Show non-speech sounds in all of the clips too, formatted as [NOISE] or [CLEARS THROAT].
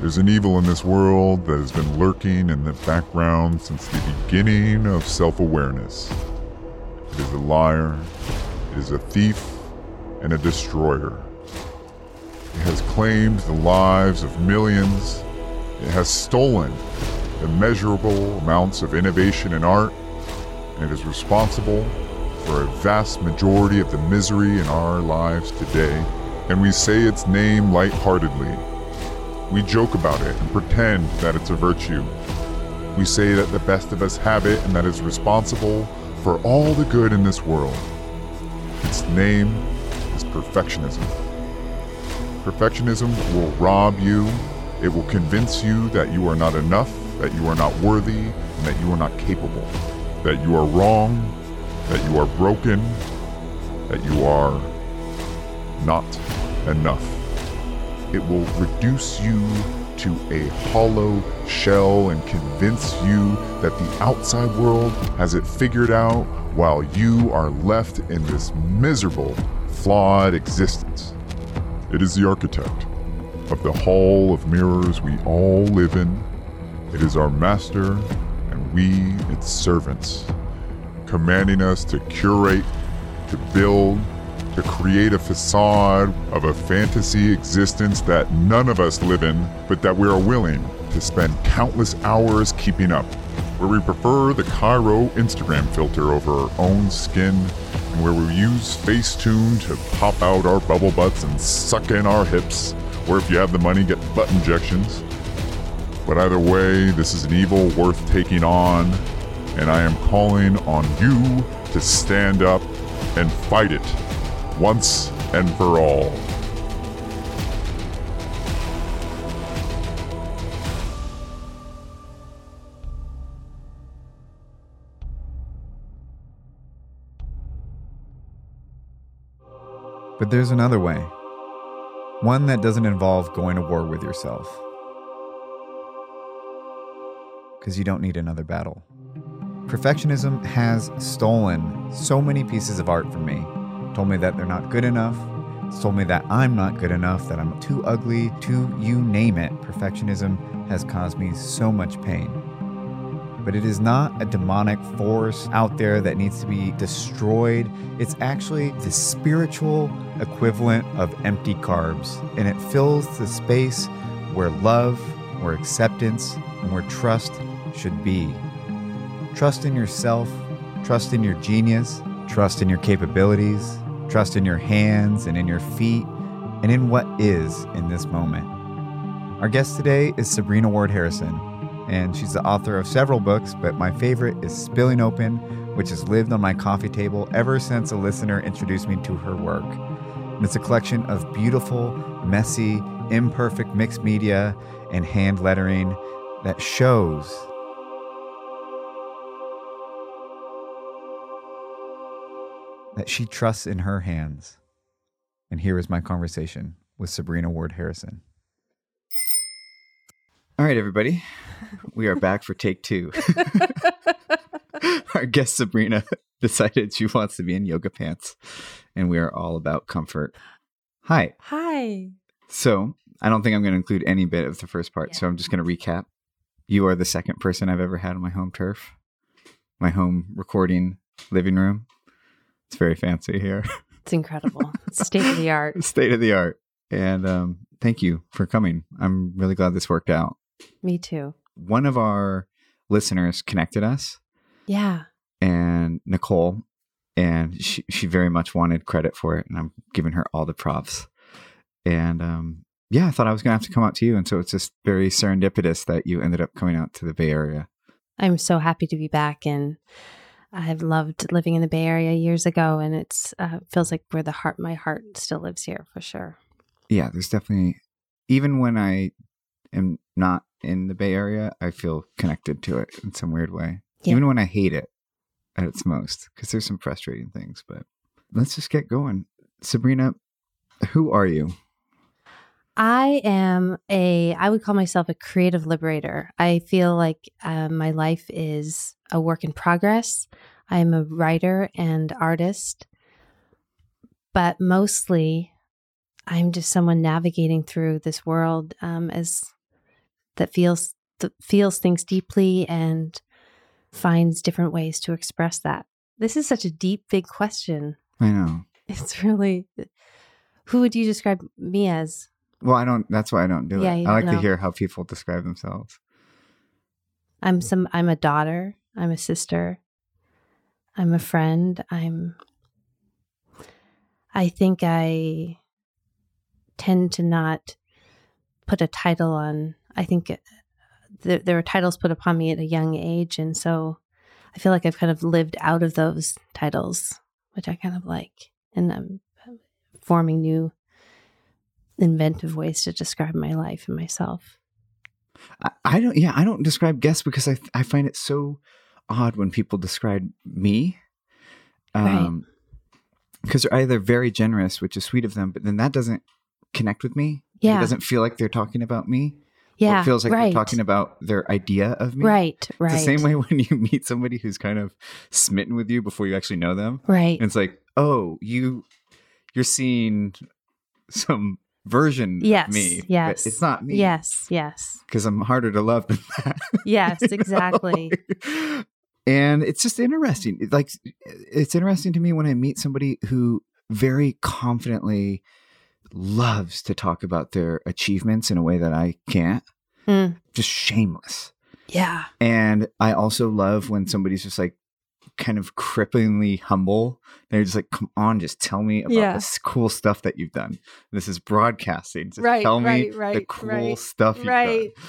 There's an evil in this world that has been lurking in the background since the beginning of self awareness. It is a liar, it is a thief, and a destroyer. It has claimed the lives of millions. It has stolen immeasurable amounts of innovation and art, and it is responsible for a vast majority of the misery in our lives today. And we say its name lightheartedly. We joke about it and pretend that it's a virtue. We say that the best of us have it and that it's responsible for all the good in this world. Its name is perfectionism. Perfectionism will rob you. It will convince you that you are not enough, that you are not worthy, and that you are not capable, that you are wrong, that you are broken, that you are not enough. It will reduce you to a hollow shell and convince you that the outside world has it figured out while you are left in this miserable, flawed existence. It is the architect of the hall of mirrors we all live in. It is our master, and we its servants, commanding us to curate, to build, to create a facade of a fantasy existence that none of us live in, but that we are willing to spend countless hours keeping up. Where we prefer the Cairo Instagram filter over our own skin, and where we use Facetune to pop out our bubble butts and suck in our hips, or if you have the money, get butt injections. But either way, this is an evil worth taking on, and I am calling on you to stand up and fight it once and for all. But there's another way. One that doesn't involve going to war with yourself. Because you don't need another battle. Perfectionism has stolen so many pieces of art from me. Told me that they're not good enough. Told me that I'm not good enough, that I'm too ugly, too you name it. Perfectionism has caused me so much pain. But it is not a demonic force out there that needs to be destroyed. It's actually the spiritual equivalent of empty carbs, and it fills the space where love, where acceptance, and where trust should be. Trust in yourself, trust in your genius, trust in your capabilities, trust in your hands and in your feet, and in what is in this moment. Our guest today is Sabrina Ward Harrison, and she's the author of several books, but my favorite is Spilling Open, which has lived on my coffee table ever since a listener introduced me to her work. And it's a collection of beautiful, messy, imperfect mixed media and hand lettering that shows that she trusts in her hands. And here is my conversation with Sabrina Ward Harrison. All right, everybody. We are back for take two. [LAUGHS] Our guest Sabrina [LAUGHS] decided she wants to be in yoga pants, and we are all about comfort. Hi. Hi. So, I don't think I'm going to include any bit of the first part, so I'm just going to recap. You are the second person I've ever had on my home turf, my home recording living room. It's very fancy here. [LAUGHS] It's incredible. State of the art. State of the art. [LAUGHS] And um, thank you for coming. I'm really glad this worked out. Me too. One of our listeners connected us, Yeah. and Nicole, and she, she very much wanted credit for it. And I'm giving her all the props. And um, yeah, I thought I was going to have to come out to you. And so it's just very serendipitous that you ended up coming out to the Bay Area. I'm so happy to be back and I've loved living in the Bay Area years ago and it's uh, feels like where the heart my heart still lives here for sure. Yeah, there's definitely, even when I am not in the Bay Area, I feel connected to it in some weird way. Yeah. Even when I hate it at its most, because there's some frustrating things. But let's just get going. Sabrina, who are you? I am a, I would call myself a creative liberator. I feel like uh, my life is a work in progress. I am a writer and artist, but mostly I'm just someone navigating through this world um, as that feels that feels things deeply and finds different ways to express that. This is such a deep, big question. I know. [LAUGHS] It's really who would you describe me as? Well, I don't. That's why I don't do Yeah, it. I like don't to hear how people describe themselves. I'm some I'm a daughter, I'm a sister, I'm a friend, I'm I think I tend to not put a title on I think uh, there, there were titles put upon me at a young age and so I feel like I've kind of lived out of those titles, which I kind of like. And I'm forming new inventive ways to describe my life and myself. I, I don't. Yeah, I don't describe guests because I I find it so odd when people describe me. Right. Um, because they're either very generous, which is sweet of them, but then that doesn't connect with me. Yeah. It doesn't feel like they're talking about me. Yeah. It feels like right. they're talking about their idea of me. Right, right. It's the same way [LAUGHS] when you meet somebody who's kind of smitten with you before you actually know them. Right. And it's like, oh, you you're seeing some version Yes, of me. but yes, it's not me. Yes, yes. Because I'm harder to love than that. Yes, [LAUGHS] exactly. and it's just interesting. Like it's interesting to me when I meet somebody who very confidently loves to talk about their achievements in a way that I can't. Mm. Just shameless. Yeah. And I also love when somebody's just like kind of cripplingly humble. They're just like, come on, just tell me about Yeah. this cool stuff that you've done. This is broadcasting. Just Right, tell me right, the cool right, stuff you've right. done.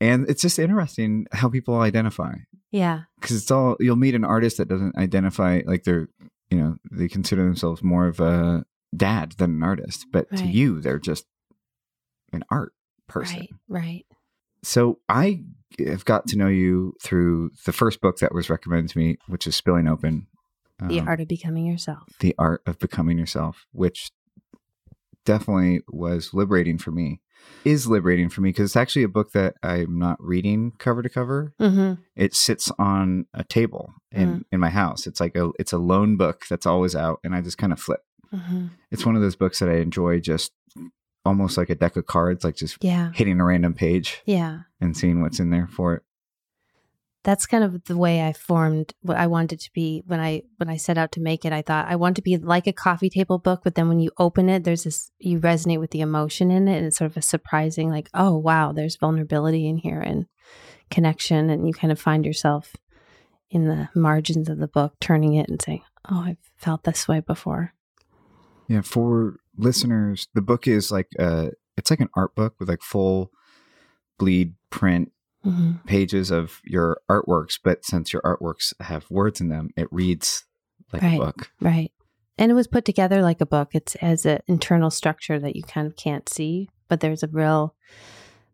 And it's just interesting how people identify. Yeah. Because it's all you'll meet an artist that doesn't identify like they're you know, they consider themselves more of a dad than an artist. But to you, they're just an art person. Right. Right. So I have got to know you through the first book that was recommended to me, which is Spilling Open. The um, art of becoming yourself. The Art of Becoming Yourself, which definitely was liberating for me. Is liberating for me because it's actually a book that I'm not reading cover to cover. Mm-hmm. It sits on a table in in my house. It's like a it's a lone book that's always out, and I just kind of flip. Mm-hmm. It's one of those books that I enjoy, just almost like a deck of cards, like just Yeah. hitting a random page Yeah. and seeing what's in there for it. That's kind of the way I formed what I wanted to be when I when I set out to make it. I thought I want to be like a coffee table book, but then when you open it, there's this you resonate with the emotion in it, and it's sort of a surprising, like, oh wow, there's vulnerability in here and connection, and you kind of find yourself in the margins of the book, turning it and saying, oh, I've felt this way before. Yeah, for listeners, the book is like uh it's like an art book with like full bleed print hmm pages of your artworks, but since your artworks have words in them, it reads like Right. a book. Right. And it was put together like a book. It's as an internal structure that you kind of can't see, but there's a real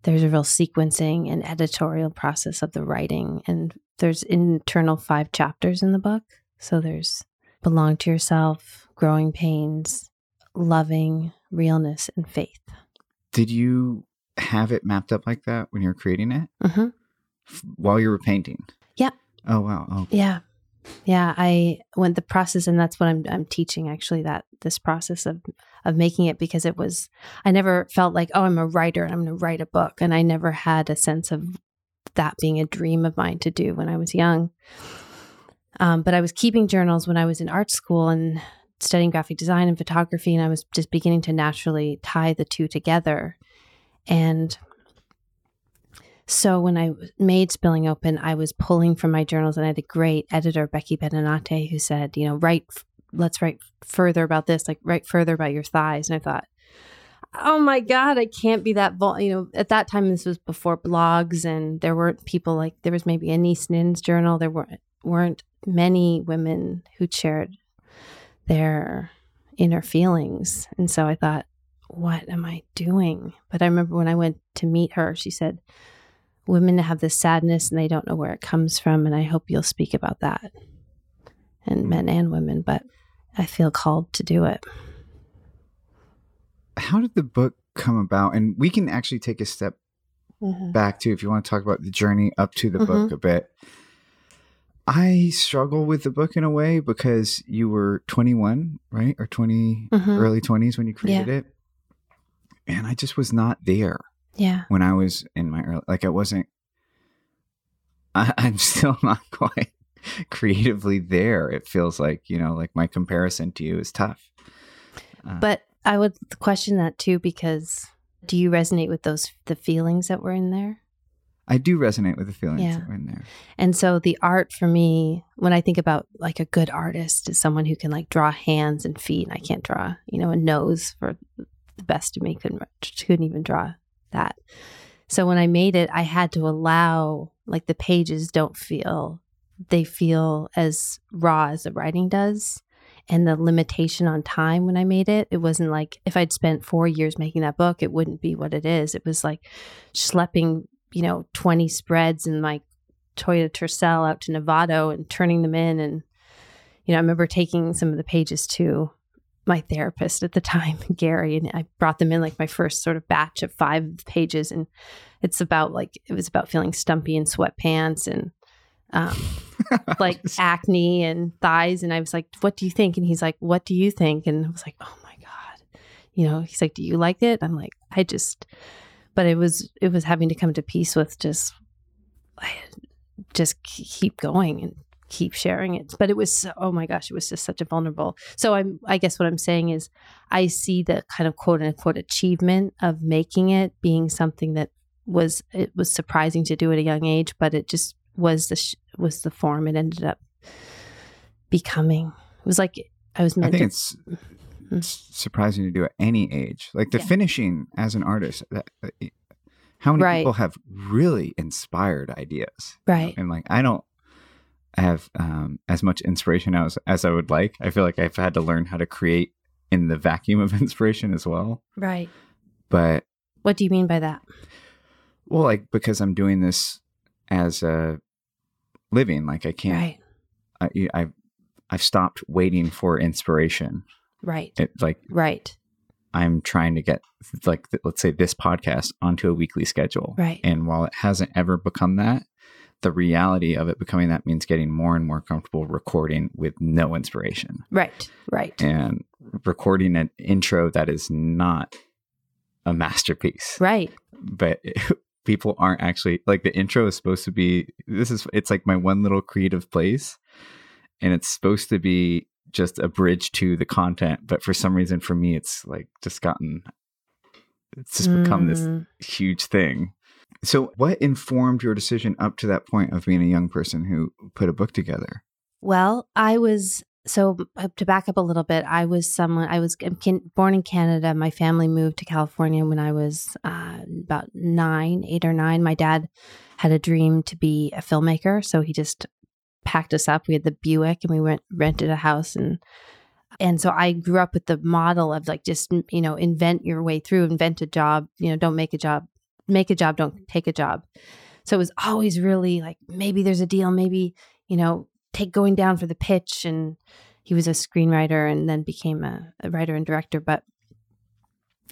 there's a real sequencing and editorial process of the writing and there's internal five chapters in the book. So there's belong to yourself, growing pains, loving, realness and faith. Did you have it mapped up like that when you were creating it hmm F- while you were painting? Yep. Oh wow. Oh, Yeah. Yeah, I went the process and that's what I'm I'm teaching actually that this process of of making it because it was I never felt like oh I'm a writer and I'm going to write a book and I never had a sense of that being a dream of mine to do when I was young. Um, but I was keeping journals when I was in art school and studying graphic design and photography and I was just beginning to naturally tie the two together. And so when I made Spilling Open, I was pulling from my journals, and I had a great editor, Becky Benenate, who said, "You know, write, let's write further about this, like write further about your thighs." And I thought, "Oh my God, I can't be that." Vul-. You know, at that time, this was before blogs, and there weren't people like there was maybe a Nin's journal. There weren't weren't many women who shared their inner feelings, and so I thought, "What am I doing?" But I remember when I went to meet her, she said women have this sadness and they don't know where it comes from and i hope you'll speak about that and men and women but i feel called to do it How did the book come about? And we can actually take a step mm-hmm. back to if you want to talk about the journey up to the mm-hmm. book a bit. I struggle with the book in a way because you were 21, right? Or 20 Mhm. early 20s when you created it. And I just was not there. Yeah. when I was in my early, like I wasn't, I, [LAUGHS] I'm still [LAUGHS] not quite creatively there. It feels like, you know, like my comparison to you is tough. Uh, But I would question that too because do you resonate with those the feelings that were in there? I do resonate with the feelings Yeah. that were in there. And so the art for me, when I think about like a good artist, is someone who can like draw hands and feet. And I can't draw, you know, a nose for the best of me. Couldn't couldn't even draw that. So when I made it, I had to allow like the pages don't feel they feel as raw as the writing does. And the limitation on time when I made it, it wasn't like if I'd spent four years making that book, it wouldn't be what it is. It was like schlepping, you know, 20 spreads in my Toyota Tercel out to Novato and turning them in. And, you know, I remember taking some of the pages to my therapist at the time, [LAUGHS] Gary, and I brought them in like my first sort of batch of five pages. And it's about like, it was about feeling stumpy in sweatpants and, um, [LAUGHS] like acne and thighs. And I was like, what do you think? And he's like, what do you think? And I was like, oh my God. You know, he's like, do you like it? I'm like, I just, but it was, it was having to come to peace with just, just keep going and keep sharing it. But it was, so, oh my gosh, it was just such a vulnerable. So I'm, I guess what I'm saying is I see the kind of quote unquote achievement of making it being something that was, it was surprising to do at a young age, but it just was the, sh- was the form it ended up becoming. It was like I was I meant think to. it's, it's surprising to do at any age. Like the Yeah. finishing as an artist, that, that- how many Right. people have really inspired ideas? Right. And like, I don't have um, as much inspiration as, as I would like. I feel like I've had to learn how to create in the vacuum of [LAUGHS] inspiration as well. right. But What do you mean by that? well, like because I'm doing this as a living, like I can't. Right. I, I've I've stopped waiting for inspiration. Right. It like Right. I'm trying to get like let's say this podcast onto a weekly schedule. Right. And while it hasn't ever become that, the reality of it becoming that means getting more and more comfortable recording with no inspiration Right. Right. and recording an intro that is not a masterpiece. Right. But [LAUGHS] people aren't actually like the intro is supposed to be this is it's like my one little creative place and it's supposed to be just a bridge to the content but for some reason for me it's like just gotten it's just become this Mm. huge thing so what informed your decision up to that point of being a young person who put a book together Well, I was so uh, to back up a little bit. I was someone. I was born in Canada. My family moved to California when I was uh, about nine, eight or nine. My dad had a dream to be a filmmaker, so he just packed us up. We had the Buick, and we went rented a house and. And so I grew up with the model of like just you know invent your way through, invent a job, you know, don't make a job, make a job, don't take a job. So it was always really like maybe there's a deal, maybe you know take going down for the pitch and he was a screenwriter and then became a, a writer and director but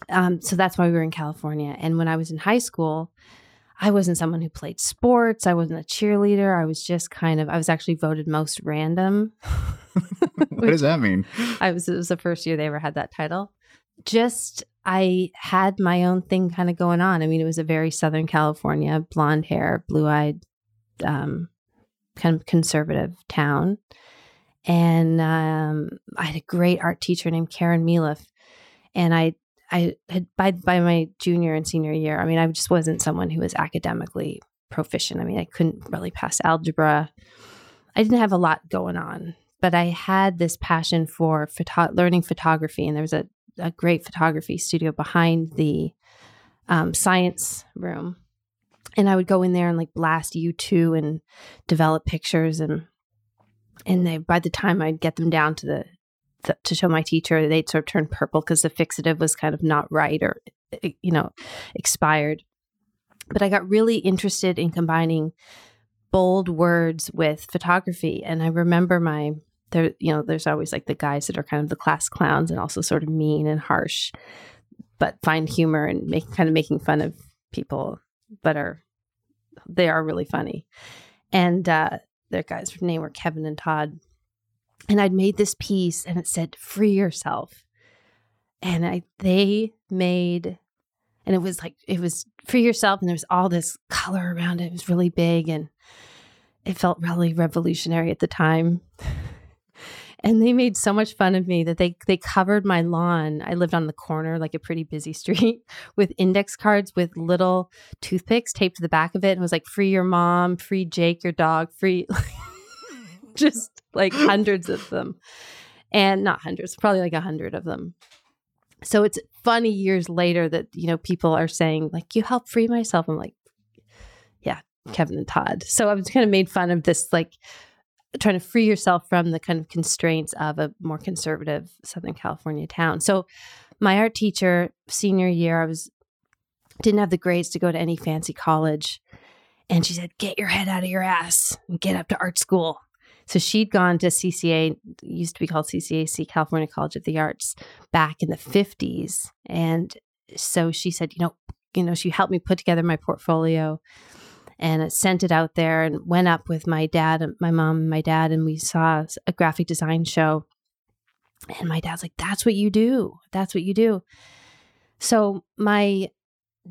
um, so that's why we were in california and when i was in high school i wasn't someone who played sports i wasn't a cheerleader i was just kind of i was actually voted most random [LAUGHS] what does that mean [LAUGHS] I was it was the first year they ever had that title. Just I had my own thing kind of going on. I mean, it was a very Southern California, blonde hair, blue eyed, um, kind of conservative town. And um, I had a great art teacher named Karen Miliff. And I I had by by my junior and senior year, I mean, I just wasn't someone who was academically proficient. I mean, I couldn't really pass algebra. I didn't have a lot going on but I had this passion for photo- learning photography, and there was a, a great photography studio behind the um, science room. And I would go in there and like blast U2 and develop pictures, and and they by the time I'd get them down to the, the to show my teacher, they'd sort of turn purple because the fixative was kind of not right or eh, you know expired. But I got really interested in combining bold words with photography, and I remember my there you know there's always like the guys that are kind of the class clowns and also sort of mean and harsh but find humor and make kind of making fun of people but are they are really funny and uh their guys name were kevin and todd and i'd made this piece and it said free yourself. And i they made and it was like it was free yourself and there was all this color around it. It was really big and it felt really revolutionary at the time. [LAUGHS] And they made so much fun of me that they they covered my lawn. I lived on the corner like a pretty busy [LAUGHS] street with index cards with little toothpicks taped to the back of it. And it was like free your mom free jake your dog free [LAUGHS] just like hundreds of them. And not hundreds probably like a hundred of them. So it's funny years later that you know people are saying like you helped free myself. I'm like yeah kevin and todd. So i was kind of made fun of this like trying to free yourself from the kind of constraints of a more conservative southern california town. So my art teacher senior year i was didn't have the grades to go to any fancy college. And she said get your head out of your ass and get up to art school so she'd gone to CCA, used to be called CCAC, California College of the Arts, back in the 50s. And so she said, you know, you know, she helped me put together my portfolio and sent it out there and went up with my dad, my mom, and my dad, and we saw a graphic design show. And my dad's like, that's what you do. That's what you do. So my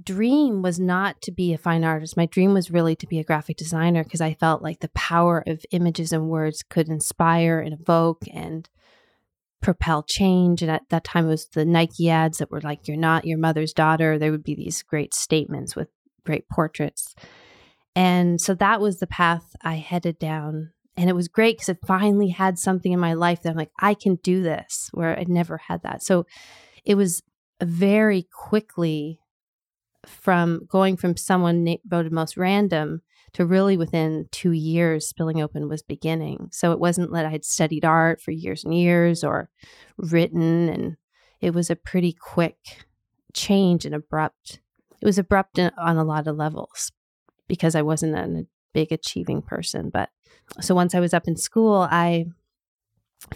dream was not to be a fine artist. My dream was really to be a graphic designer because I felt like the power of images and words could inspire and evoke and propel change. And at that time, it was the Nike ads that were like, You're not your mother's daughter. There would be these great statements with great portraits. And so that was the path I headed down. And it was great because it finally had something in my life that I'm like, I can do this, where I'd never had that. So it was very quickly from going from someone na- voted most random to really within two years, Spilling Open was beginning. So it wasn't that I had studied art for years and years or written, and it was a pretty quick change and abrupt. It was abrupt on a lot of levels because I wasn't a big achieving person. But so once I was up in school, I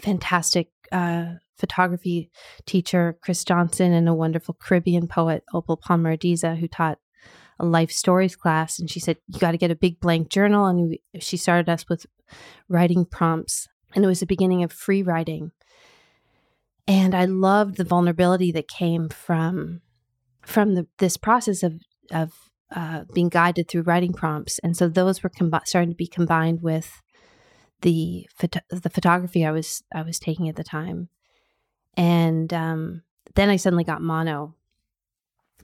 fantastic uh, photography teacher, Chris Johnson, and a wonderful Caribbean poet, Opal Palmer Adisa, who taught a life stories class. And she said, You got to get a big blank journal. And we, she started us with writing prompts. And it was the beginning of free writing. And I loved the vulnerability that came from from the, this process of of uh, being guided through writing prompts. And so those were starting to be combined with the the photography I was I was taking at the time. And um, then I suddenly got mono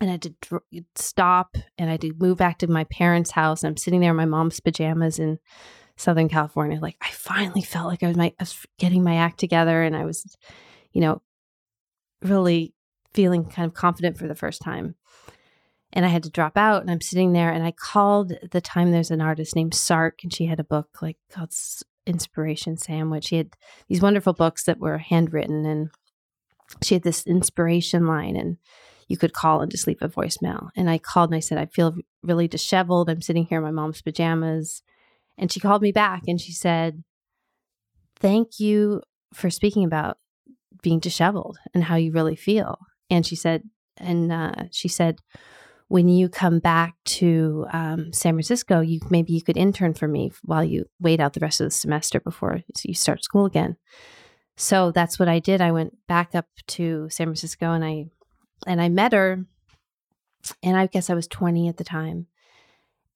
and I had to dr- stop and I had to move back to my parents' house. And I'm sitting there in my mom's pajamas in Southern California. Like I finally felt like I was, my, I was getting my act together and I was, you know, really feeling kind of confident for the first time. And I had to drop out and I'm sitting there and I called the time there's an artist named Sark and she had a book like called Inspiration Sandwich. She had these wonderful books that were handwritten and she had this inspiration line and you could call and just leave a voicemail. And I called and I said, I feel really disheveled. I'm sitting here in my mom's pajamas. And she called me back and she said, Thank you for speaking about being disheveled and how you really feel. And she said, and uh, she said, when you come back to um, San Francisco, you maybe you could intern for me while you wait out the rest of the semester before you start school again. So that's what I did. I went back up to San Francisco and I and I met her and I guess I was 20 at the time.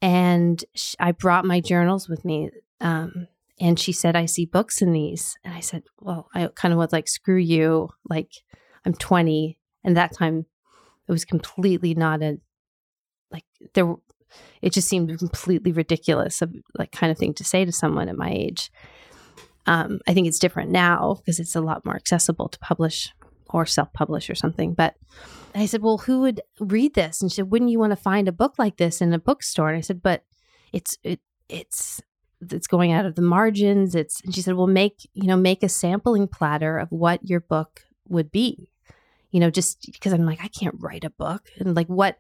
And sh- I brought my journals with me. Um, and she said, I see books in these. And I said, Well, I kind of was like, screw you. Like, I'm 20. And that time, it was completely not a, like, there, it just seemed completely ridiculous of like kind of thing to say to someone at my age. Um, I think it's different now because it's a lot more accessible to publish or self publish or something. But I said, Well, who would read this? And she said, Wouldn't you want to find a book like this in a bookstore? And I said, But it's, it, it's, it's going out of the margins. It's, and she said, Well, make, you know, make a sampling platter of what your book would be, you know, just because I'm like, I can't write a book. And like, what,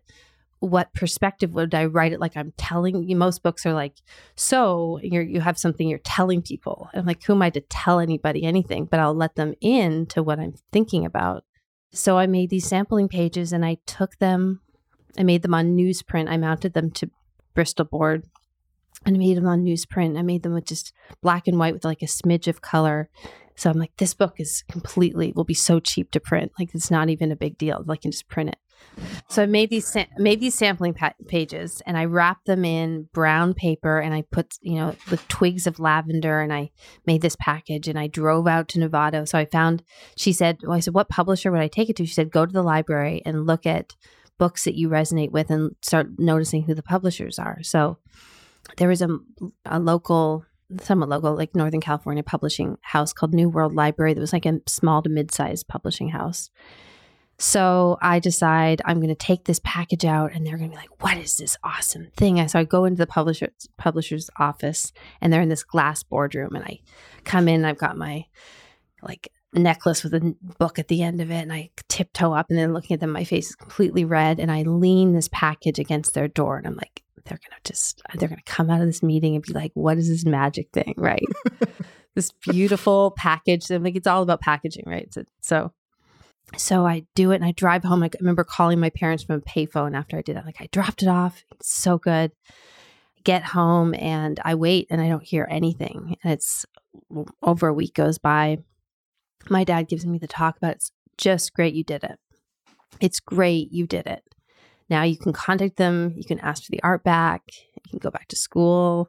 what perspective would I write it like I'm telling you? Most books are like, so you're, you have something you're telling people. I'm like, who am I to tell anybody anything? But I'll let them in to what I'm thinking about. So I made these sampling pages and I took them, I made them on newsprint. I mounted them to Bristol board and made them on newsprint. I made them with just black and white with like a smidge of color. So I'm like, this book is completely will be so cheap to print. Like it's not even a big deal. I can just print it. So I made these made these sampling pa- pages and I wrapped them in brown paper and I put you know with twigs of lavender and I made this package and I drove out to Novato. So I found she said, well, I said, what publisher would I take it to? She said, go to the library and look at books that you resonate with and start noticing who the publishers are. So there was a, a local somewhat local, like Northern California publishing house called New World Library that was like a small to mid sized publishing house. So I decide I'm going to take this package out and they're going to be like, what is this awesome thing? So I go into the publisher's, publisher's office and they're in this glass boardroom and I come in, I've got my like necklace with a book at the end of it and I tiptoe up and then looking at them, my face is completely red and I lean this package against their door and I'm like, they're gonna just they're gonna come out of this meeting and be like, what is this magic thing, right? [LAUGHS] this beautiful package. I'm like, it's all about packaging, right? So, so so I do it and I drive home. I remember calling my parents from a payphone after I did that. Like I dropped it off. It's so good. Get home and I wait and I don't hear anything. And it's over a week goes by. My dad gives me the talk about it's just great you did it. It's great you did it. Now you can contact them, you can ask for the art back, you can go back to school.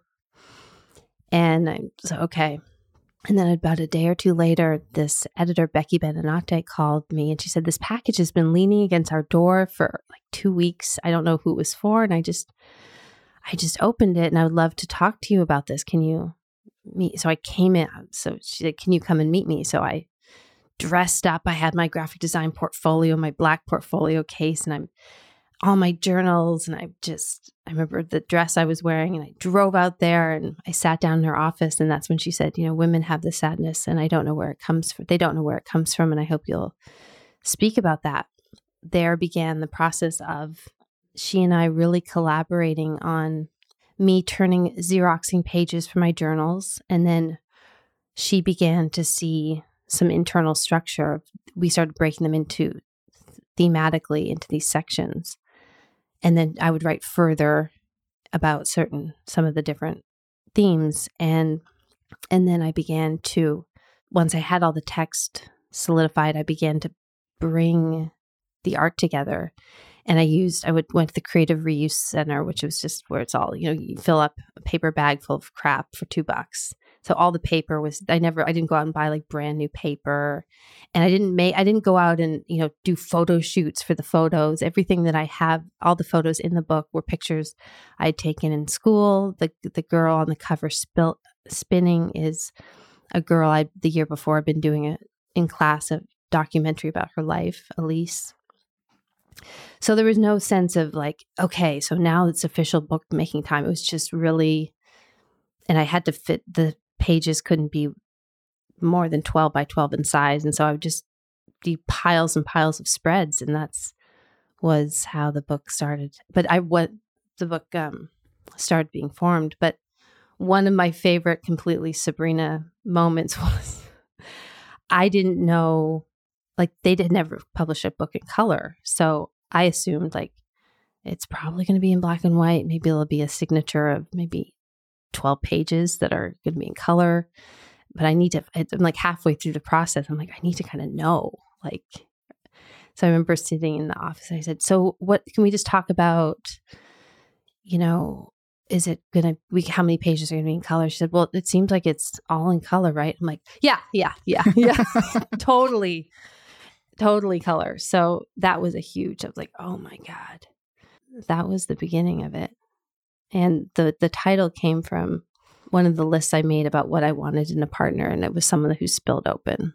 And I'm so, okay. And then about a day or two later, this editor, Becky Benenate, called me and she said, This package has been leaning against our door for like two weeks. I don't know who it was for. And I just, I just opened it and I would love to talk to you about this. Can you meet? So I came in. Um, so she said, Can you come and meet me? So I dressed up. I had my graphic design portfolio, my black portfolio case, and I'm all my journals and I just I remember the dress I was wearing and I drove out there and I sat down in her office and that's when she said, you know, women have the sadness and I don't know where it comes from. They don't know where it comes from and I hope you'll speak about that. There began the process of she and I really collaborating on me turning xeroxing pages for my journals and then she began to see some internal structure. We started breaking them into thematically into these sections and then I would write further about certain some of the different themes and and then I began to once I had all the text solidified I began to bring the art together. And I used I would went to the Creative Reuse Center which was just where it's all you know you fill up a paper bag full of crap for 2 bucks so all the paper was I never I didn't go out and buy like brand new paper. And I didn't make I didn't go out and, you know, do photo shoots for the photos. Everything that I have, all the photos in the book were pictures I had taken in school. The the girl on the cover spinning is a girl I the year before I've been doing it in class a documentary about her life, Elise. So there was no sense of like, okay, so now it's official book making time. It was just really and I had to fit the pages couldn't be more than 12 by 12 in size. And so I would just do piles and piles of spreads. And that's was how the book started. But I, what the book um, started being formed. But one of my favorite completely Sabrina moments [LAUGHS] was I didn't know, like, they did never publish a book in color. So I assumed, like, it's probably going to be in black and white. Maybe it'll be a signature of maybe 12 pages that are going to be in color. But I need to, I'm like halfway through the process. I'm like, I need to kind of know. Like, so I remember sitting in the office. I said, So, what can we just talk about? You know, is it gonna we how many pages are gonna be in color? She said, Well, it seems like it's all in color, right? I'm like, Yeah, yeah, yeah, [LAUGHS] yeah. [LAUGHS] totally, totally color. So that was a huge, I was like, oh my God. That was the beginning of it and the the title came from one of the lists I made about what I wanted in a partner, and it was someone who spilled open.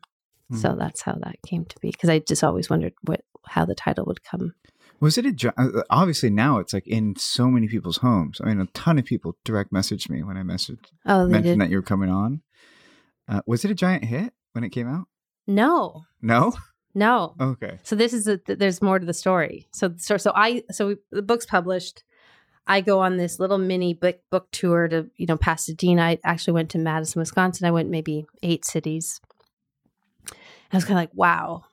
Mm. So that's how that came to be. Because I just always wondered what how the title would come. Was it a uh, obviously now it's like in so many people's homes. I mean, a ton of people direct messaged me when I messaged oh, mentioned did? that you were coming on. Uh, was it a giant hit when it came out? No. No. No. Okay. So this is a, there's more to the story. So so so I so we, the book's published. I go on this little mini book book tour to you know Pasadena. I actually went to Madison, Wisconsin. I went maybe eight cities. I was kind of like, wow,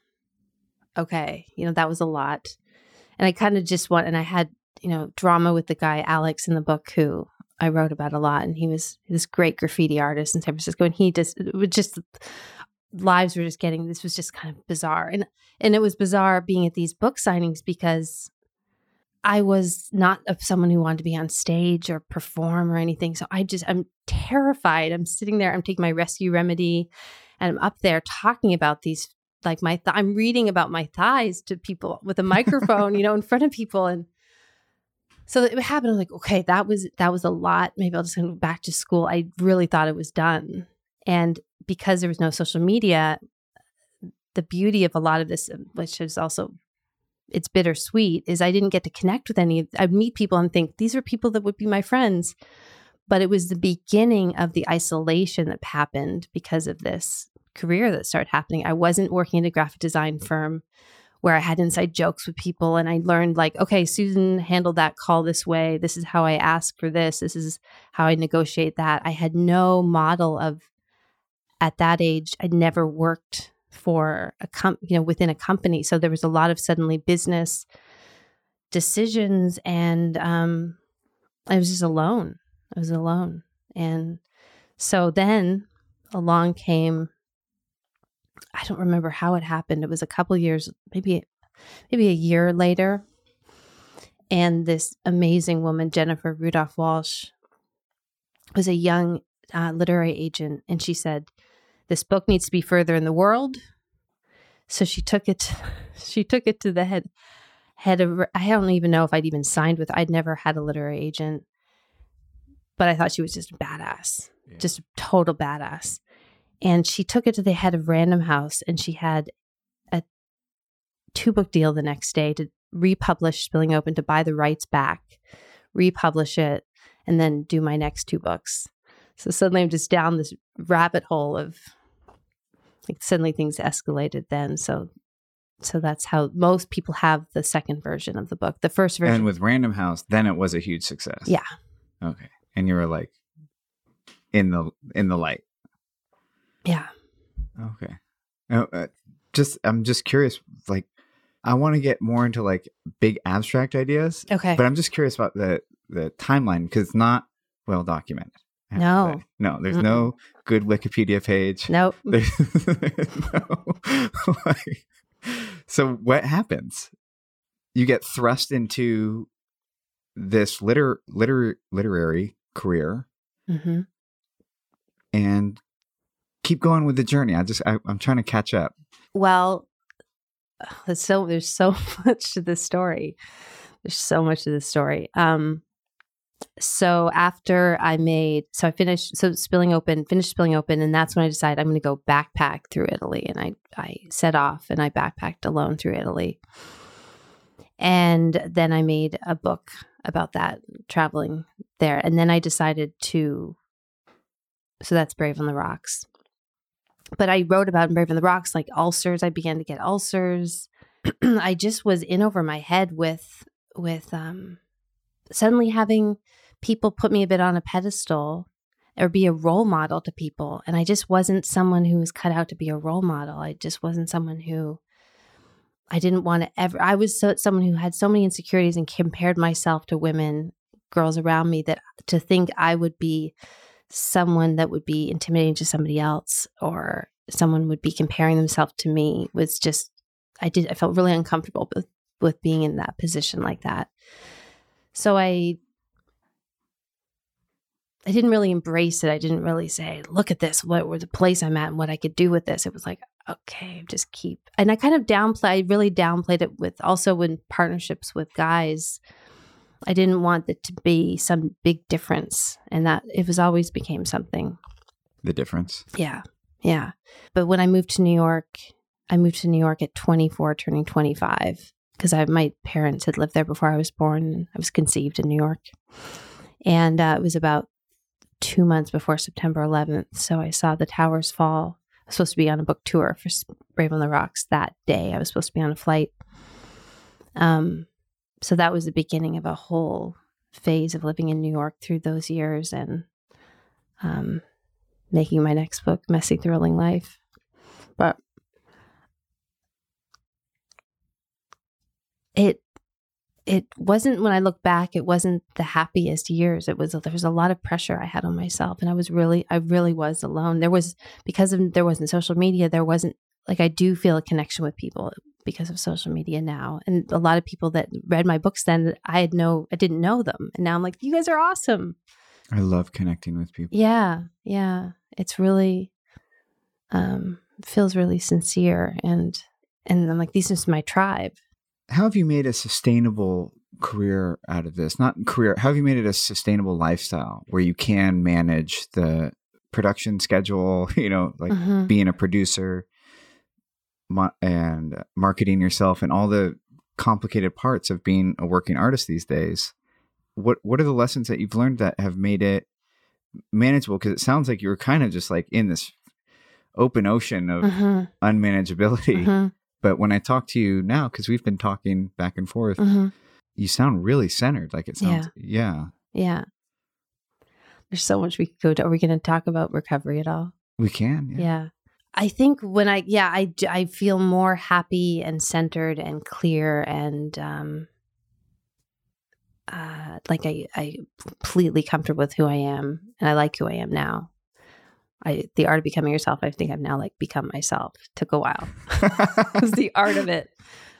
okay, you know that was a lot, and I kind of just want. And I had you know drama with the guy Alex in the book who I wrote about a lot, and he was this great graffiti artist in San Francisco, and he just would just lives were just getting this was just kind of bizarre and and it was bizarre being at these book signings because I was not of someone who wanted to be on stage or perform or anything. So I just I'm terrified. I'm sitting there. I'm taking my rescue remedy, and I'm up there talking about these like my th- I'm reading about my thighs to people with a microphone, you know, in front of people, and so it happened. I'm like, okay, that was that was a lot. Maybe I'll just go back to school. I really thought it was done, and because there was no social media, the beauty of a lot of this, which is also it's bittersweet is I didn't get to connect with any. I'd meet people and think these are people that would be my friends, but it was the beginning of the isolation that happened because of this career that started happening. I wasn't working at a graphic design firm where I had inside jokes with people and I learned like, okay, Susan handled that call this way. This is how I ask for this. This is how I negotiate that. I had no model of at that age. I'd never worked for a com- you know within a company. So there was a lot of suddenly business decisions and um i was just alone. I was alone. And so then along came i don't remember how it happened. It was a couple years maybe maybe a year later. And this amazing woman jennifer rudolph walsh was a young uh, literary agent. And she said this book needs to be further in the world. So she took it, [LAUGHS] she took it to the head, head of, I don't even know if I'd even signed with, I'd never had a literary agent, but I thought she was just a badass, yeah. just a total badass. And she took it to the head of Random House and she had a two book deal the next day to republish Spilling Open, to buy the rights back, republish it, and then do my next two books. So suddenly I'm just down this rabbit hole of like suddenly things escalated then. So so that's how most people have the second version of the book. The first version And with Random House, then it was a huge success. Yeah. Okay. And you were like in the in the light. Yeah. Okay. Uh, uh, just I'm just curious like I want to get more into like big abstract ideas. Okay. But I'm just curious about the the timeline because it's not well documented. No. No, there's Mm-mm. no good Wikipedia page. Nope. [LAUGHS] no. [LAUGHS] like, so what happens? You get thrust into this liter, liter literary career mm-hmm. and keep going with the journey. I just I, I'm trying to catch up. Well, there's so there's so [LAUGHS] much to this story. There's so much to this story. Um, so after I made, so I finished, so spilling open, finished spilling open, and that's when I decided I'm going to go backpack through Italy, and I I set off and I backpacked alone through Italy, and then I made a book about that traveling there, and then I decided to, so that's Brave on the Rocks, but I wrote about Brave on the Rocks like ulcers. I began to get ulcers. [CLEARS THROAT] I just was in over my head with with um suddenly having people put me a bit on a pedestal or be a role model to people. And I just wasn't someone who was cut out to be a role model. I just wasn't someone who I didn't want to ever. I was so, someone who had so many insecurities and compared myself to women, girls around me, that to think I would be someone that would be intimidating to somebody else or someone would be comparing themselves to me was just, I did, I felt really uncomfortable with, with being in that position like that. So I I didn't really embrace it. I didn't really say, look at this, what was the place I'm at and what I could do with this. It was like, okay, just keep. And I kind of downplay, I really downplayed it with also in partnerships with guys. I didn't want it to be some big difference. And that it was always became something. The difference? Yeah. Yeah. But when I moved to New York, I moved to New York at 24, turning 25 because my parents had lived there before I was born. I was conceived in New York, and uh, it was about two months before September 11th. So I saw the towers fall. I was supposed to be on a book tour for Brave on the Rocks that day. I was supposed to be on a flight. Um, so that was the beginning of a whole phase of living in New York through those years and um, making my next book, Messy Thrilling Life. But it it wasn't when I look back, it wasn't the happiest years. It was there was a lot of pressure I had on myself, and I was really, I really was alone. There was because of there wasn't social media. There wasn't like I do feel a connection with people because of social media now, and a lot of people that read my books then I had no, I didn't know them, and now I'm like, you guys are awesome. I love connecting with people. Yeah, yeah, it's really, um, feels really sincere, and and I'm like, this is my tribe how have you made a sustainable career out of this? Not career, how have you made it a sustainable lifestyle where you can manage the production schedule, [LAUGHS] you know, like mm-hmm. being a producer and marketing yourself and all the complicated parts of being a working artist these days? What what are the lessons that you've learned that have made it manageable? Because it sounds like you were kind of just like in this open ocean of mm-hmm. unmanageability. Mm-hmm. But when I talk to you now, because we've been talking back and forth, mm-hmm. you sound really centered. Like it sounds, yeah. yeah. Yeah. There's so much we could go to. Are we going to talk about recovery at all? We can. Yeah. yeah. I think when I, yeah, I, I feel more happy and centered and clear and, um, uh, like I, I completely comfortable with who I am and I like who I am now. I the art of becoming yourself. I think I've now like become myself. Took a while. [LAUGHS] [LAUGHS] it was the art of it,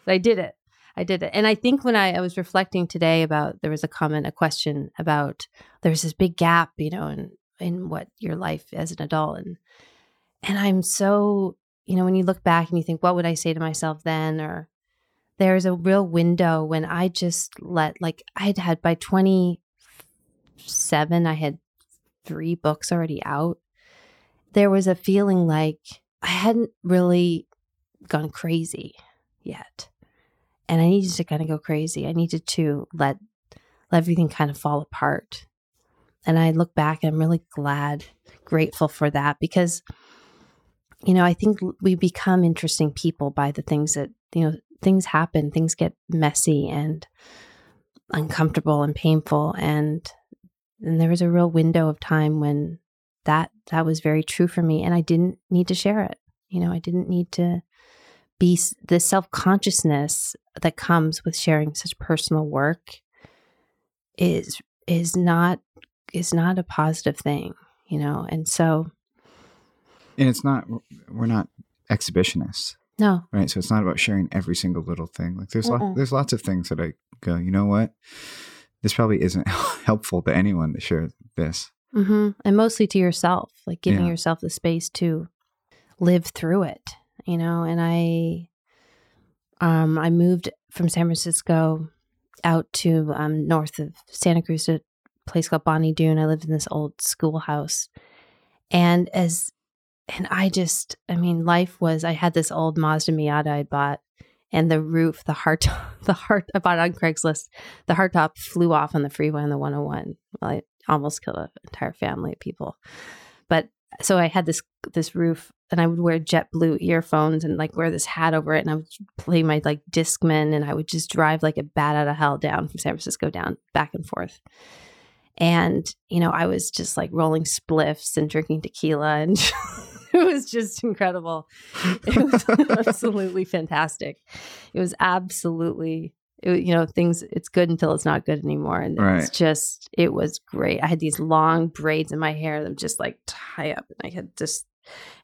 but I did it. I did it. And I think when I, I was reflecting today about there was a comment, a question about there's this big gap, you know, in in what your life as an adult and and I'm so you know when you look back and you think what would I say to myself then or there's a real window when I just let like I had had by 27 I had three books already out there was a feeling like I hadn't really gone crazy yet. And I needed to kind of go crazy. I needed to let, let everything kind of fall apart. And I look back and I'm really glad, grateful for that because, you know, I think we become interesting people by the things that, you know, things happen, things get messy and uncomfortable and painful. And, and there was a real window of time when that that was very true for me and I didn't need to share it. You know, I didn't need to be the self-consciousness that comes with sharing such personal work is is not is not a positive thing, you know. And so and it's not we're not exhibitionists. No. Right? So it's not about sharing every single little thing. Like there's lo- there's lots of things that I go, you know what? This probably isn't [LAUGHS] helpful to anyone to share this. Mm-hmm. And mostly to yourself, like giving yeah. yourself the space to live through it, you know. And I, um, I moved from San Francisco out to um, north of Santa Cruz to a place called Bonny Doon. I lived in this old schoolhouse, and as and I just, I mean, life was. I had this old Mazda Miata I bought, and the roof, the heart, [LAUGHS] the heart I bought on Craigslist. The hardtop flew off on the freeway on the 101. Well, I almost killed an entire family of people. But so I had this this roof, and I would wear jet blue earphones and like wear this hat over it, and I would play my like Discman, and I would just drive like a bat out of hell down from San Francisco down back and forth. And you know, I was just like rolling spliffs and drinking tequila, and [LAUGHS] it was just incredible. It was [LAUGHS] absolutely fantastic. It was absolutely it, you know things it's good until it's not good anymore and right. it's just it was great i had these long braids in my hair that would just like tie up and i had just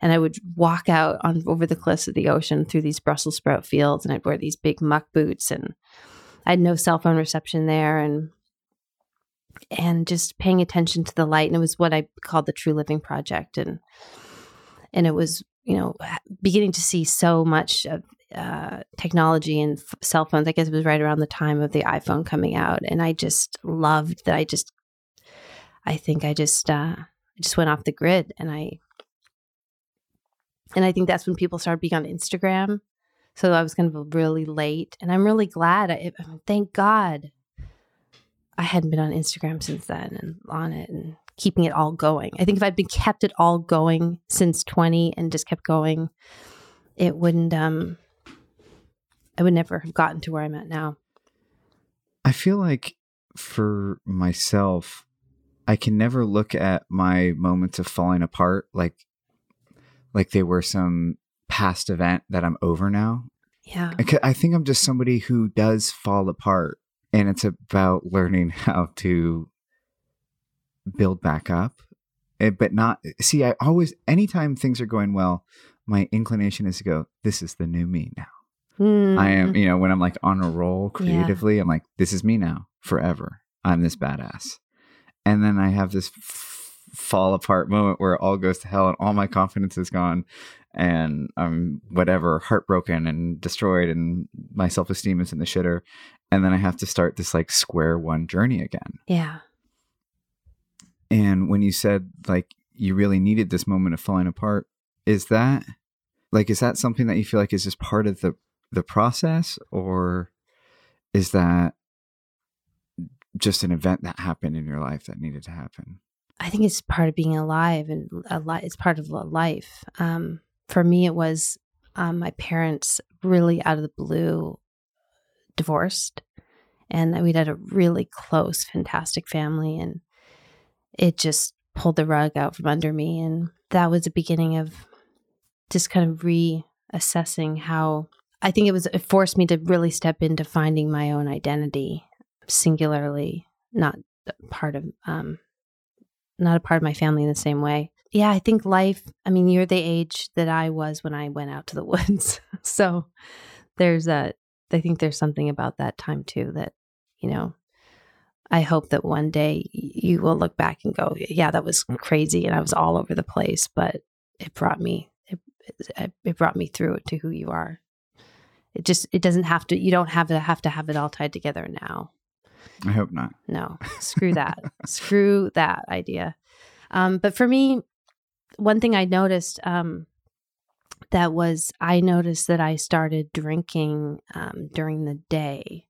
and i would walk out on over the cliffs of the ocean through these brussels sprout fields and i'd wear these big muck boots and i had no cell phone reception there and and just paying attention to the light and it was what i called the true living project and and it was you know beginning to see so much of uh, technology and f- cell phones. I guess it was right around the time of the iPhone coming out, and I just loved that. I just, I think I just, uh, I just went off the grid, and I, and I think that's when people started being on Instagram. So I was kind of really late, and I'm really glad. I, thank God, I hadn't been on Instagram since then, and on it, and keeping it all going. I think if I'd been kept it all going since 20 and just kept going, it wouldn't um I would never have gotten to where I'm at now. I feel like for myself, I can never look at my moments of falling apart like like they were some past event that I'm over now. Yeah. I think I'm just somebody who does fall apart and it's about learning [LAUGHS] how to build back up eh, but not see i always anytime things are going well my inclination is to go this is the new me now i am Mm. you know when i'm like on a roll creatively i'm like this is me now forever. I'm this badass. And then i have this f- fall apart moment where it all goes to hell and all my confidence is gone and i'm whatever heartbroken and destroyed and my self-esteem is in the shitter. And then i have to start this like square one journey again. Yeah. and when you said like you really needed this moment of falling apart, is that like is that something that you feel like is just part of the the process or is that just an event that happened in your life that needed to happen? I think it's part of being alive and a li- it's part of life. Um, for me, it was um, my parents really out of the blue divorced, and we'd had a really close, fantastic family, and it just pulled the rug out from under me, and that was the beginning of just kind of reassessing how. I think it was it forced me to really step into finding my own identity singularly, not part of um, not a part of my family in the same way. Yeah, I think life, I mean, you're the age that I was when I went out to the [LAUGHS] woods. so there's a, I think there's something about that time too that, you know, I hope that one day you will look back and go, yeah, that was crazy and I was all over the place, but it brought me, it, it, brought me through to who you are. It just, it doesn't have to, you don't have to have to have it all tied together now. I hope not. No, screw that. [LAUGHS] screw that idea. Um, but for me, one thing I noticed um, that was I noticed that I started drinking um, during the day.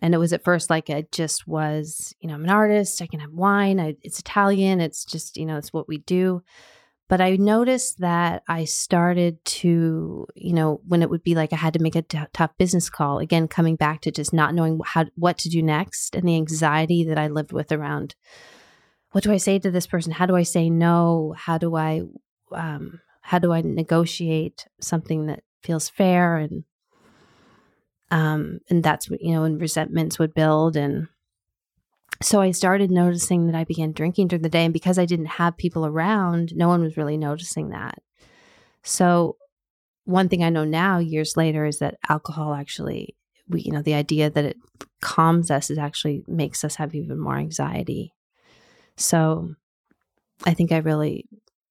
And it was at first like it just was, you know, I'm an artist. I can have wine. I, it's Italian. It's just, you know, it's what we do. But I noticed that I started to, you know, when it would be like I had to make a t- tough business call, again, coming back to just not knowing how, what to do next and the anxiety that I lived with around what do I say to this person? How do I say no? How do I, um, how do I negotiate something that feels fair? And, um, and that's what, you know, and resentments would build. And so I started noticing that I began drinking during the day. And because I didn't have people around, no one was really noticing that. So one thing I know now, years later, is that alcohol actually, we, you know, the idea that it calms us is actually makes us have even more anxiety. So I think I really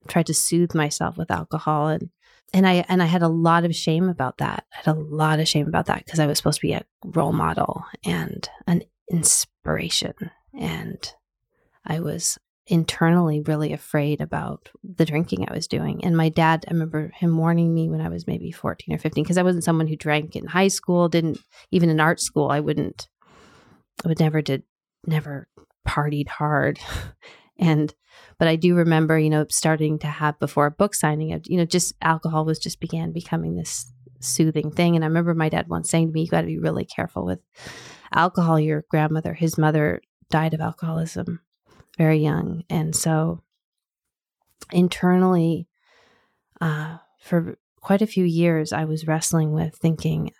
tried to soothe myself with alcohol and and I and I had a lot of shame about that. I had a lot of shame about that because I was supposed to be a role model and an inspiration and I was internally really afraid about the drinking I was doing. And my dad, I remember him warning me when I was maybe 14 or 15 because I wasn't someone who drank in high school, didn't even in art school, I wouldn't I would never did never partied hard. [LAUGHS] and but I do remember, you know, starting to have before a book signing, you know, just alcohol was just began becoming this soothing thing. And I remember my dad once saying to me, "You got to be really careful with alcohol." Your grandmother, his mother, died of alcoholism very young, and so internally, uh, for quite a few years, I was wrestling with thinking,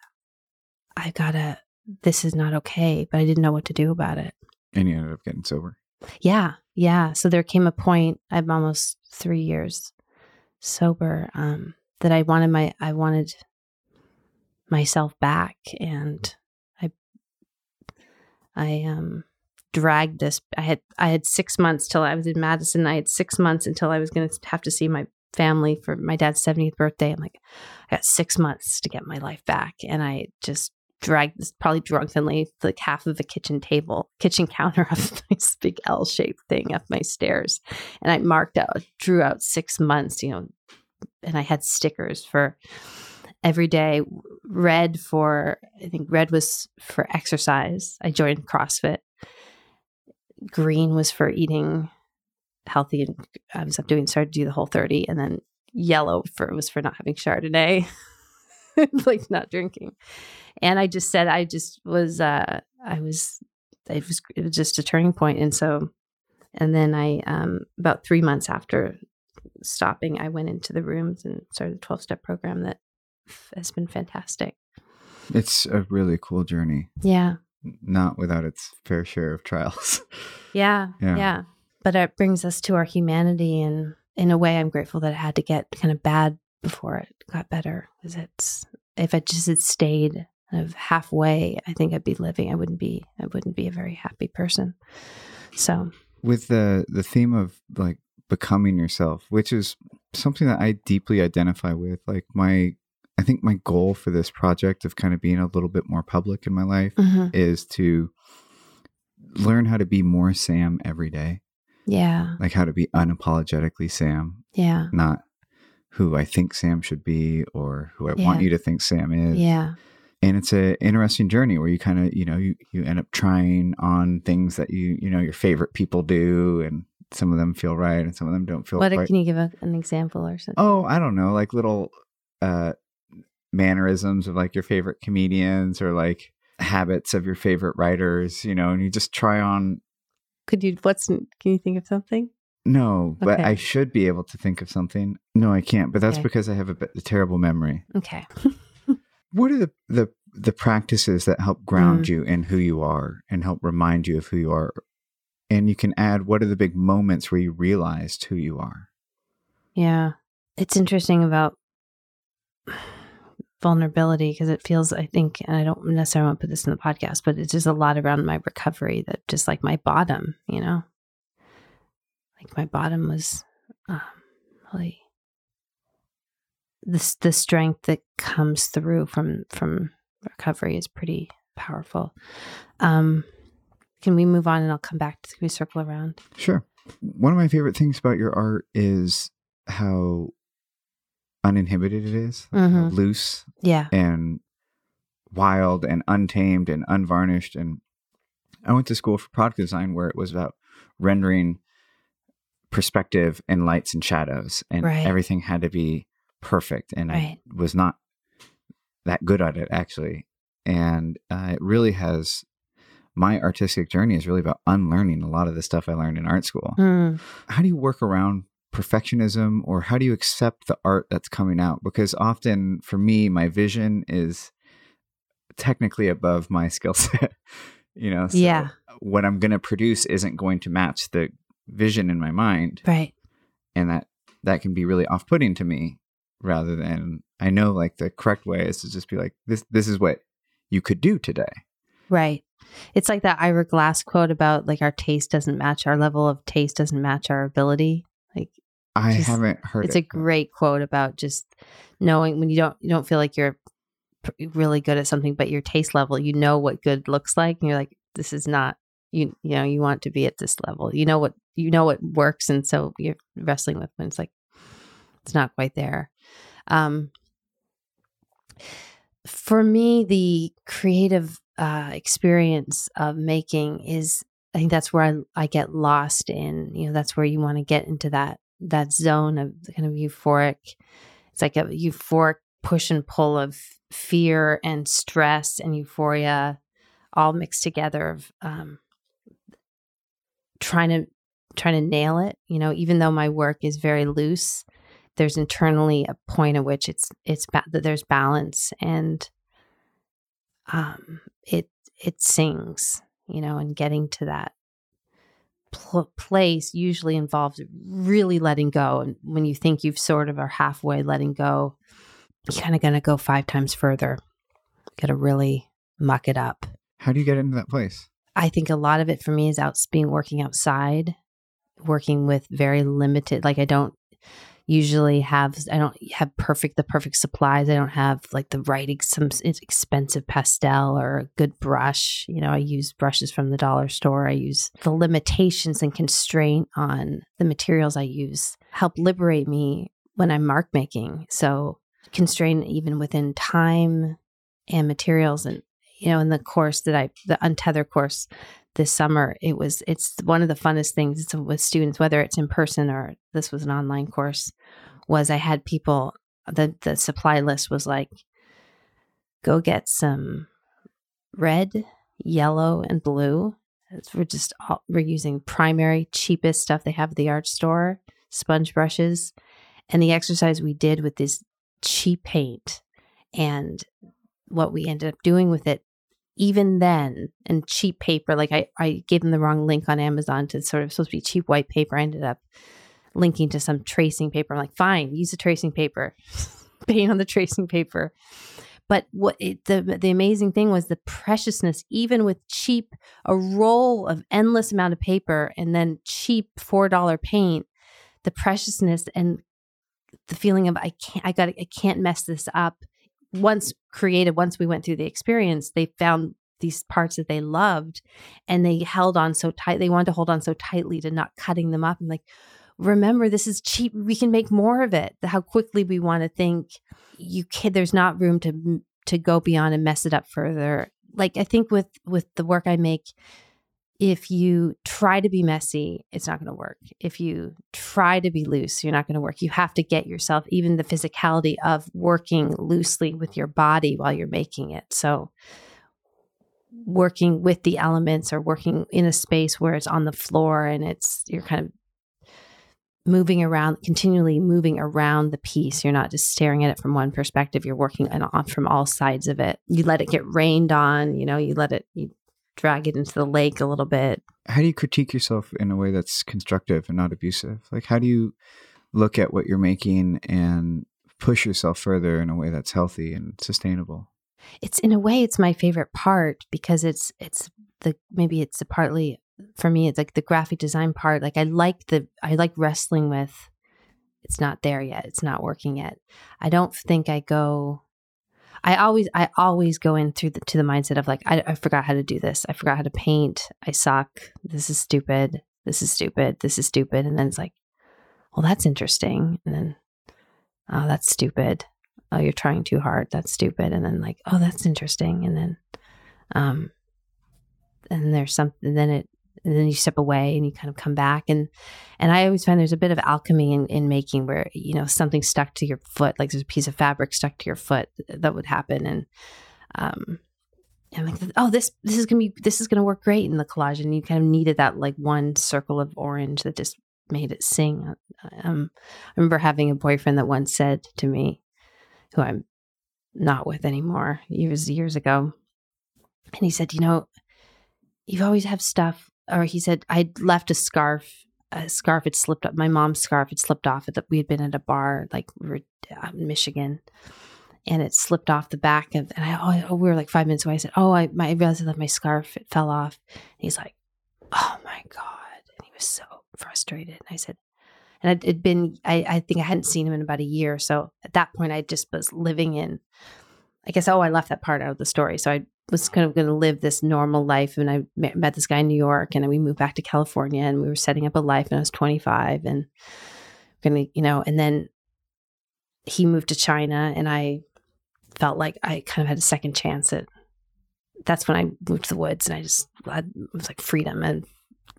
"I gotta." This is not okay, but I didn't know what to do about it. And you ended up getting sober. Yeah, yeah. So there came a point. I'm almost three years sober. Um, that I wanted my I wanted myself back, and I um dragged this. I had I had six months till I was in Madison. I had six months until I was going to have to see my family for my dad's 70th birthday. I'm like, I got six months to get my life back, and I just dragged this probably drunkenly like half of the kitchen table kitchen [LAUGHS] counter of this big l-shaped thing up my stairs and i marked out drew out six months you know and i had stickers for every day red for i think red was for exercise. I joined crossfit. Green was for eating healthy and i was up doing started to do the whole 30 and then yellow for was for not having chardonnay [LAUGHS] like not drinking. And i just said i just was uh i was it was, it was just a turning point. And so and then i um about three months after stopping i went into the rooms and started the 12 step program that has been fantastic It's a really cool journey. yeah not without its fair share of trials. [LAUGHS] Yeah, Yeah. yeah. But it brings us to our humanity. And in a way, I'm grateful that it had to get kind of bad before it got better. Because it's, if it just had stayed kind of halfway, I think I'd be living. I wouldn't be, I wouldn't be a very happy person. So, with the the theme of like becoming yourself, which is something that I deeply identify with. Like my, I think my goal for this project of kind of being a little bit more public in my life mhm. is to learn how to be more Sam every day, yeah, like how to be unapologetically Sam, yeah, not who I think Sam should be or who I want you to think Sam is. yeah, and it's an interesting journey where you kind of you know you you end up trying on things that you you know your favorite people do and some of them feel right and some of them don't feel What quite can you give a, an example or something? oh i don't know like little uh mannerisms of like your favorite comedians or like habits of your favorite writers you know and you just try on Could you? What's? Can you think of something? no but Okay. i should be able to think of something no i can't but that's Okay. because i have a, a terrible memory Okay. [LAUGHS] what are the the the practices that help ground Mm. you in who you are and help remind you of who you are and you can add what are the big moments where you realized who you are Yeah. It's interesting about vulnerability because it feels, I think, and I don't necessarily want to put this in the podcast, but it's just a lot around my recovery that just like my bottom, you know? Like my bottom was um, really this the strength that comes through from from recovery is pretty powerful. Um can we move on and I'll come back to we circle around? sure one of my favorite things about your art is how uninhibited it is like Mhm. loose Yeah. and wild and untamed and unvarnished and i went to school for product design where it was about rendering perspective and lights and shadows and Right. everything had to be perfect and Right. i was not that good at it actually and uh, it really has my artistic journey is really about unlearning a lot of the stuff i learned in art school Mm. how do you work around perfectionism or how do you accept the art that's coming out because often for me my vision is technically above my [LAUGHS] skill set you know so Yeah. what i'm going to produce isn't going to match the vision in my mind Right. and that that can be really off-putting to me rather than i know like the correct way is to just be like this this is what you could do today Right. It's like that Ira Glass quote about like our taste doesn't match our level of taste doesn't match our ability. Like i Just- haven't heard it's it a great quote about just knowing when you don't you don't feel like you're really good at something but your taste level you know what good looks like and you're like this is not you you know you want to be at this level. You know what you know what works and so you're wrestling with when it's like it's not quite there. Um for me the creative uh experience of making is i think that's where i, I get lost in you know that's where you want to get into that that zone of kind of euphoric it's like a euphoric push and pull of fear and stress and euphoria all mixed together of um, trying to trying to nail it you know even though my work is very loose there's internally a point at which it's it's ba- that there's balance and um it it sings you know and getting to that pl- place usually involves really letting go and when you think you've sort of are halfway letting go you're kind of going to go five times further got to really muck it up how do you get into that place I think a lot of it for me is out being working outside, working with very limited. Like I don't usually have. I don't have perfect the perfect supplies. I don't have like the right ex- some expensive pastel or a good brush. You know, I use brushes from the dollar store. I use the limitations and constraint on the materials I use help liberate me when I'm mark making. So constraint even within time and materials and you know in the course that i the untether course this summer it was it's one of the funnest things with students whether it's in person or this was an online course was i had people the the supply list was like go get some red yellow and blue. We're just all, we're using primary cheapest stuff they have at the art store sponge brushes and the exercise we did with this cheap paint and what we ended up doing with it even then, and cheap paper, like I, I gave them the wrong link on Amazon to sort of supposed to be cheap white paper. I ended up linking to some tracing paper. I'm like, fine, use the tracing paper, [LAUGHS] paint on the tracing paper. But what it, the the amazing thing was the preciousness, even with cheap, a roll of endless amount of paper and then cheap four dollar paint, the preciousness and the feeling of I can't, I got, I can't mess this up. Once created, once we went through the experience, they found these parts that they loved, and they held on so tight. They wanted to hold on so tightly to not cutting them up. I'm like, remember this is cheap we can make more of it how quickly we want to think you kid, there's not room to to go beyond and mess it up further like i think with with the work i make if you try to be messy it's not going to work if you try to be loose you're not going to work you have to get yourself even the physicality of working loosely with your body while you're making it so working with the elements or working in a space where it's on the floor and it's you're kind of moving around, continually moving around the piece. You're not just staring at it from one perspective. You're working on from all sides of it. You let it get rained on. You know, you let it, you drag it into the lake a little bit. How do you critique yourself in a way that's constructive and not abusive? Like, how do you look at what you're making and push yourself further in a way that's healthy and sustainable? It's in a way, it's my favorite part because it's it's the maybe it's a partly for me it's like the graphic design part like i like the i like wrestling with it's not there yet it's not working yet i don't think i go i always i always go in through the, to the mindset of like I, I forgot how to do this. I forgot how to paint. I suck. This is stupid. This is stupid. This is stupid. And then it's like well that's interesting. And then oh that's stupid. Oh you're trying too hard. That's stupid. And then like oh that's interesting. And then um and there's something then it and then you step away and you kind of come back. And and i always find there's a bit of alchemy in, in making where you know something stuck to your foot like there's a piece of fabric stuck to your foot that would happen. And um and like oh this this is gonna be this is gonna work great in the collage. And you kind of needed that like one circle of orange that just made it sing. Um i remember having a boyfriend that once said to me who i'm not with anymore years years ago. And he said you know you always have stuff or he said I'd left a scarf. A scarf had slipped up. My mom's scarf had slipped off. That we had been at a bar, like we were out in Michigan, and it slipped off the back of. And I, oh, oh, we were like five minutes away. I said, "Oh, I, my, I realized I left my scarf. It fell off." And he's like, "Oh my god!" And he was so frustrated. And I said, and it had been. I, I think I hadn't seen him in about a year. So at that point, I just was living in. I guess. Oh, I left that part out of the story. So I was kind of going to live this normal life. And I met this guy in New York and we moved back to California and we were setting up a life and I was 25 and to, you know, and then he moved to China and I felt like I kind of had a second chance at, that's when I moved to the woods and I just, I was like freedom and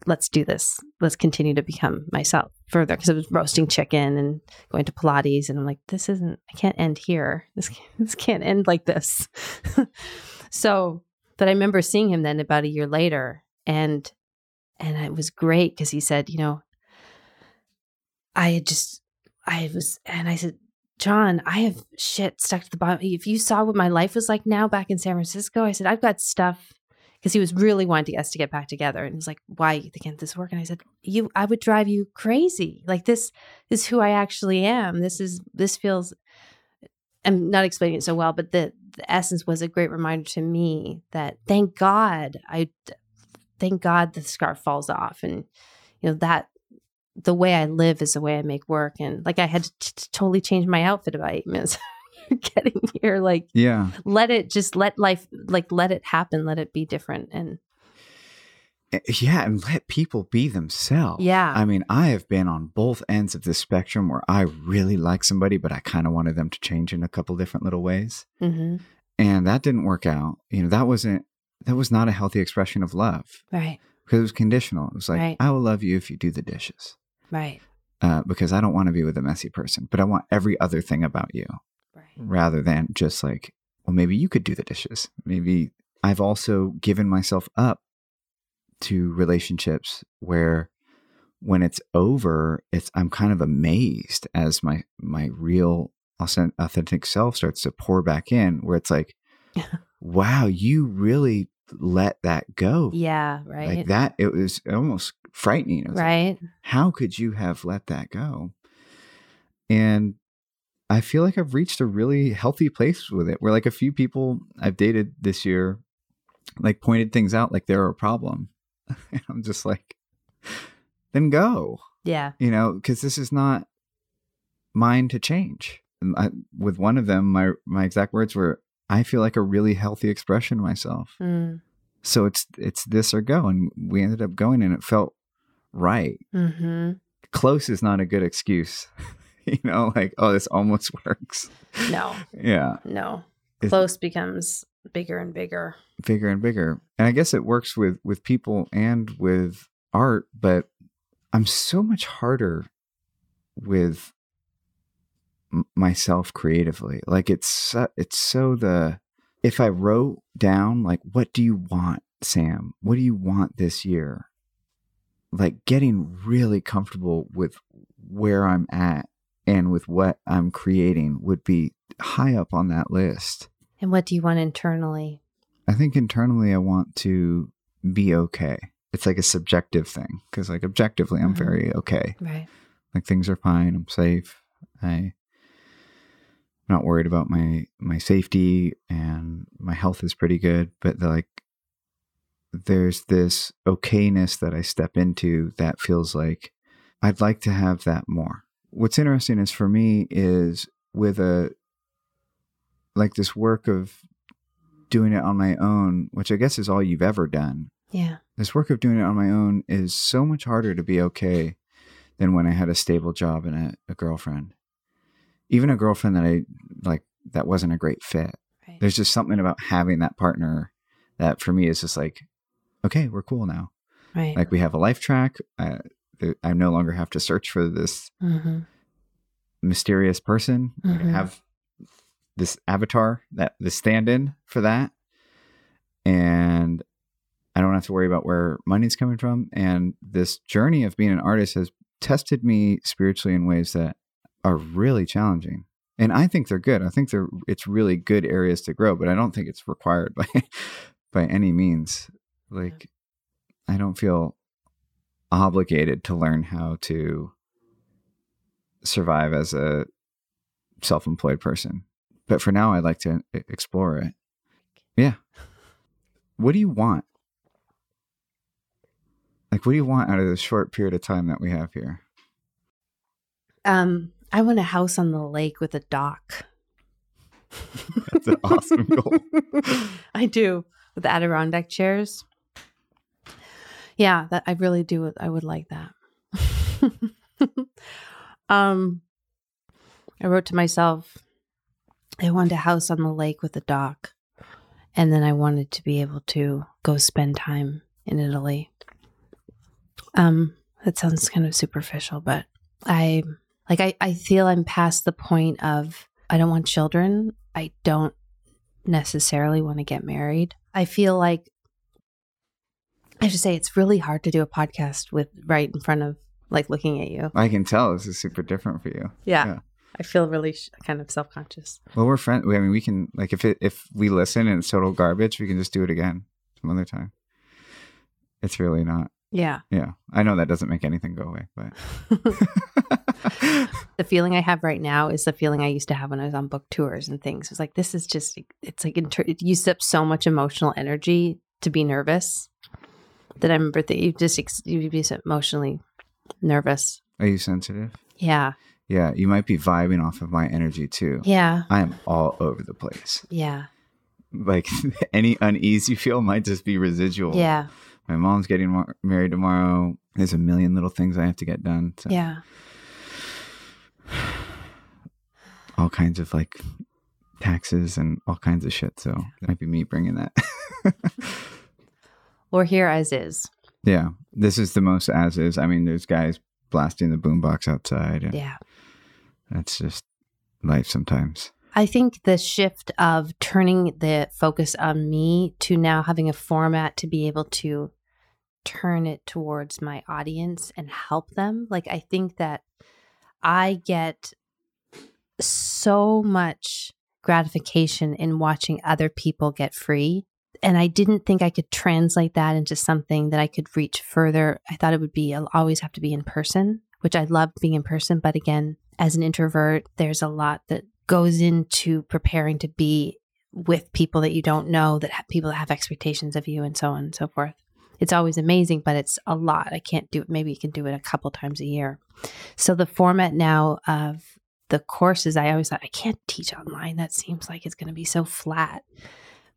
let's do this. Let's continue to become myself further because I was roasting chicken and going to Pilates and I'm like, this isn't, I can't end here. This, [LAUGHS] this can't end like this. [LAUGHS] So, but I remember seeing him then about a year later and and it was great because he said, you know, I had just I was and I said, John, I have shit stuck to the bottom. If you saw what my life was like now back in San Francisco, I said, I've got stuff because he was really wanting us to get back together. And he was like, why can't this work? And I said, you, I would drive you crazy. Like this is who I actually am. This is, this feels, I'm not explaining it so well, but the, the essence was a great reminder to me that thank God I thank God the scarf falls off. And you know that the way I live is the way I make work. And like I had to t- totally change my outfit about eight minutes getting here. Like yeah. let it just let life like let it happen let it be different. And yeah, and let people be themselves. Yeah. I mean, I have been on both ends of the spectrum where I really like somebody, but I kind of wanted them to change in a couple different little ways. mm-hmm. And that didn't work out. You know, that wasn't, that was not a healthy expression of love right because it was conditional. It was like, Right. I will love you if you do the dishes right uh, because I don't want to be with a messy person, but I want every other thing about you right rather than just like, well, maybe you could do the dishes. Maybe I've also given myself up to relationships where when it's over, it's I'm kind of amazed as my my real authentic self starts to pour back in, where it's like, [LAUGHS] wow, you really let that go. Yeah, right. Like that, it was almost frightening. Was like, right. how could you have let that go? And I feel like I've reached a really healthy place with it where like a few people I've dated this year like pointed things out like they're a problem. And [LAUGHS] I'm just like, then go, Yeah. you know, because this is not mine to change. And I, with one of them, my my exact words were, "I feel like a really healthy expression myself." Mm. So it's it's this or go, and we ended up going, and it felt right hmm close is not a good excuse. [LAUGHS] you know, like, oh, this almost [LAUGHS] works. No, Yeah. no. Close becomes bigger and bigger. Bigger and bigger. And I guess it works with with people and with art, but I'm so much harder with myself creatively. Like it's it's so the if I wrote down like what do you want, Sam? What do you want this year? Like getting really comfortable with where I'm at and with what I'm creating would be high up on that list. And what do you want internally? I think internally I want to be okay. It's like a subjective thing because like objectively I'm Mhm. very okay. Right. Like things are fine. I'm safe. I I'm not worried about my my safety and my health is pretty good, but the, like there's this okayness that I step into that feels like I'd like to have that more. What's interesting is for me is with a like this work of doing it on my own, which I guess is all you've ever done. Yeah. This work of doing it on my own is so much harder to be okay than when I had a stable job and a, a girlfriend. Even a girlfriend that I like that wasn't a great fit. Right. There's just something about having that partner that for me is just like, okay, we're cool now. right. Like we have a life track. Th- I no longer have to search for this hmm mysterious person. Like, I have this avatar that the stand-in for that, and I don't have to worry about where money's coming from. And this journey of being an artist has tested me spiritually in ways that are really challenging. And I think they're good. I think they're it's really good areas to grow, but I don't think it's required [LAUGHS] by by any means. Like I don't feel obligated to learn how to survive as a self-employed person. But for now I'd like to explore it. Yeah. What do you want? Like what do you want out of this short period of time that we have here? Um, I want a house on the lake with a dock. [LAUGHS] That's an awesome [LAUGHS] goal. I do with the Adirondack chairs. Yeah, that I really do. I would like that. [LAUGHS] um, I wrote to myself, I wanted a house on the lake with a dock, and then I wanted to be able to go spend time in Italy. Um, that sounds kind of superficial, but I like I, I feel I'm past the point of I don't want children. I don't necessarily want to get married. I feel like I should say it's really hard to do a podcast with right in front of like looking at you. I can tell this is super different for you. Yeah. Yeah. I feel really sh- kind of self conscious. Well, we're friends. I mean, we can like if it if we listen and it's total garbage, we can just do it again some other time. It's really not. Yeah. Yeah, I know that doesn't make anything go away, but [LAUGHS] the feeling I have right now is the feeling I used to have when I was on book tours and things. It's like this is just it's like inter- it used up so much emotional energy to be nervous that I remember that you just ex- you be so emotionally nervous. are you sensitive? Yeah. Yeah, you might be vibing off of my energy too. Yeah. I am all over the place. Yeah. Like [LAUGHS] any unease you feel might just be residual. Yeah. My mom's getting mar- married tomorrow. There's a million little things I have to get done. So Yeah. [SIGHS] all kinds of like taxes and all kinds of shit. So it might be me bringing that. [LAUGHS] Or here as is. yeah, this is the most as is. I mean, there's guys blasting the boombox outside, and Yeah. That's just life sometimes. I think the shift of turning the focus on me to now having a format to be able to turn it towards my audience and help them. Like, I think that I get so much gratification in watching other people get free. And I didn't think I could translate that into something that I could reach further. I thought it would be I'll always have to be in person, which I love being in person. But again, as an introvert, there's a lot that goes into preparing to be with people that you don't know, that people that have expectations of you, and so on and so forth. It's always amazing, but it's a lot. I can't do it. Maybe you can do it a couple times a year. So the format now of the courses, I always thought I can't teach online. That seems like it's going to be so flat.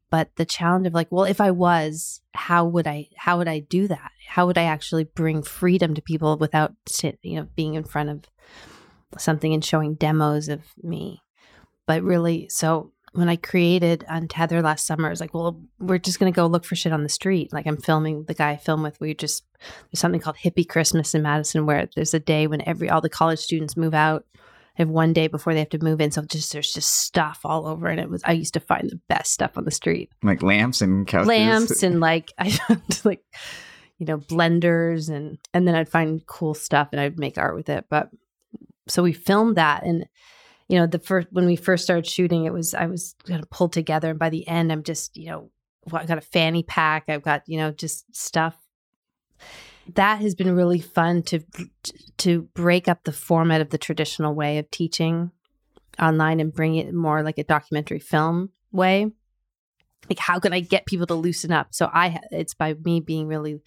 But the challenge of like, well, if I was, how would I? How would I do that? How would I actually bring freedom to people without, you know, being in front of something and showing demos of me? But really, so when I created Untether last summer, I was like, well, we're just going to go look for shit on the street. Like I'm filming the guy I film with. We just, there's something called Hippie Christmas in Madison where there's a day when every, all the college students move out. They have one day before they have to move in. So just, there's just stuff all over. And it was, I used to find the best stuff on the street. Like lamps and couches. Lamps and [LAUGHS] like, [LAUGHS] I found like, you know, blenders and, and then I'd find cool stuff and I'd make art with it. But so we filmed that and, you know, the first when we first started shooting, it was I was kind of pulled together, and by the end, I'm just you know, well, I got a fanny pack, I've got you know just stuff. That has been really fun to to break up the format of the traditional way of teaching online and bring it more like a documentary film way. Like, how can I get people to loosen up? So I, it's by me being really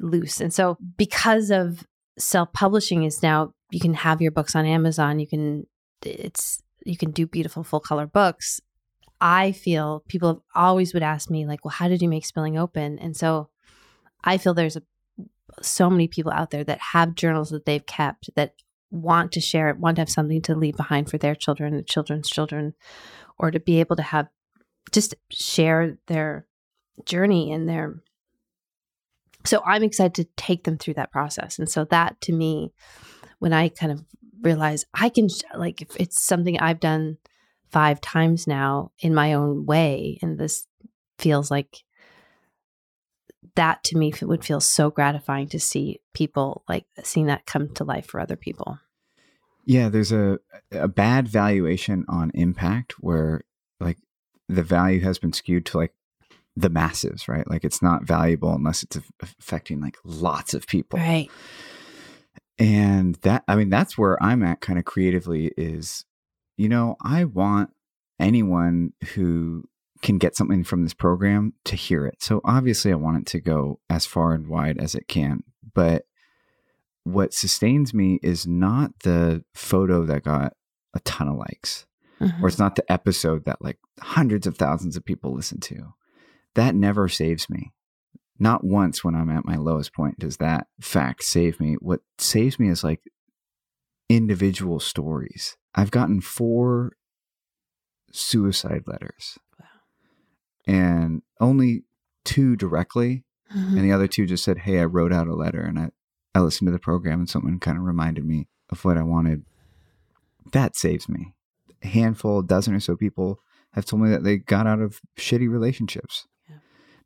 loose, and so because of self publishing is now you can have your books on Amazon, you can it's you can do beautiful full color books. I feel people have always would ask me like, "Well, how did you make Spilling Open?" And so I feel there's a, so many people out there that have journals that they've kept that want to share it, want to have something to leave behind for their children and children's children, or to be able to have just share their journey and their. So I'm excited to take them through that process, and so that to me, when I kind of realize I can like if it's something I've done five times now in my own way, and this feels like that to me it would feel so gratifying to see people like seeing that come to life for other people. Yeah, there's a a bad valuation on impact where like the value has been skewed to like the masses, right? Like it's not valuable unless it's affecting like lots of people. Right and that i mean that's where i'm at kind of creatively is you know i want anyone who can get something from this program to hear it. So obviously i want it to go as far and wide as it can but what sustains me is not the photo that got a ton of likes mm-hmm. or it's not the episode that like hundreds of thousands of people listen to. That never saves me not once when I'm at my lowest point does that fact save me. What saves me is like individual stories. I've gotten four suicide letters. Wow. And only two directly. Mm-hmm. And the other two just said, Hey, I wrote out a letter and I, I listened to the program and someone kind of reminded me of what I wanted. That saves me. A handful, a dozen or so people have told me that they got out of shitty relationships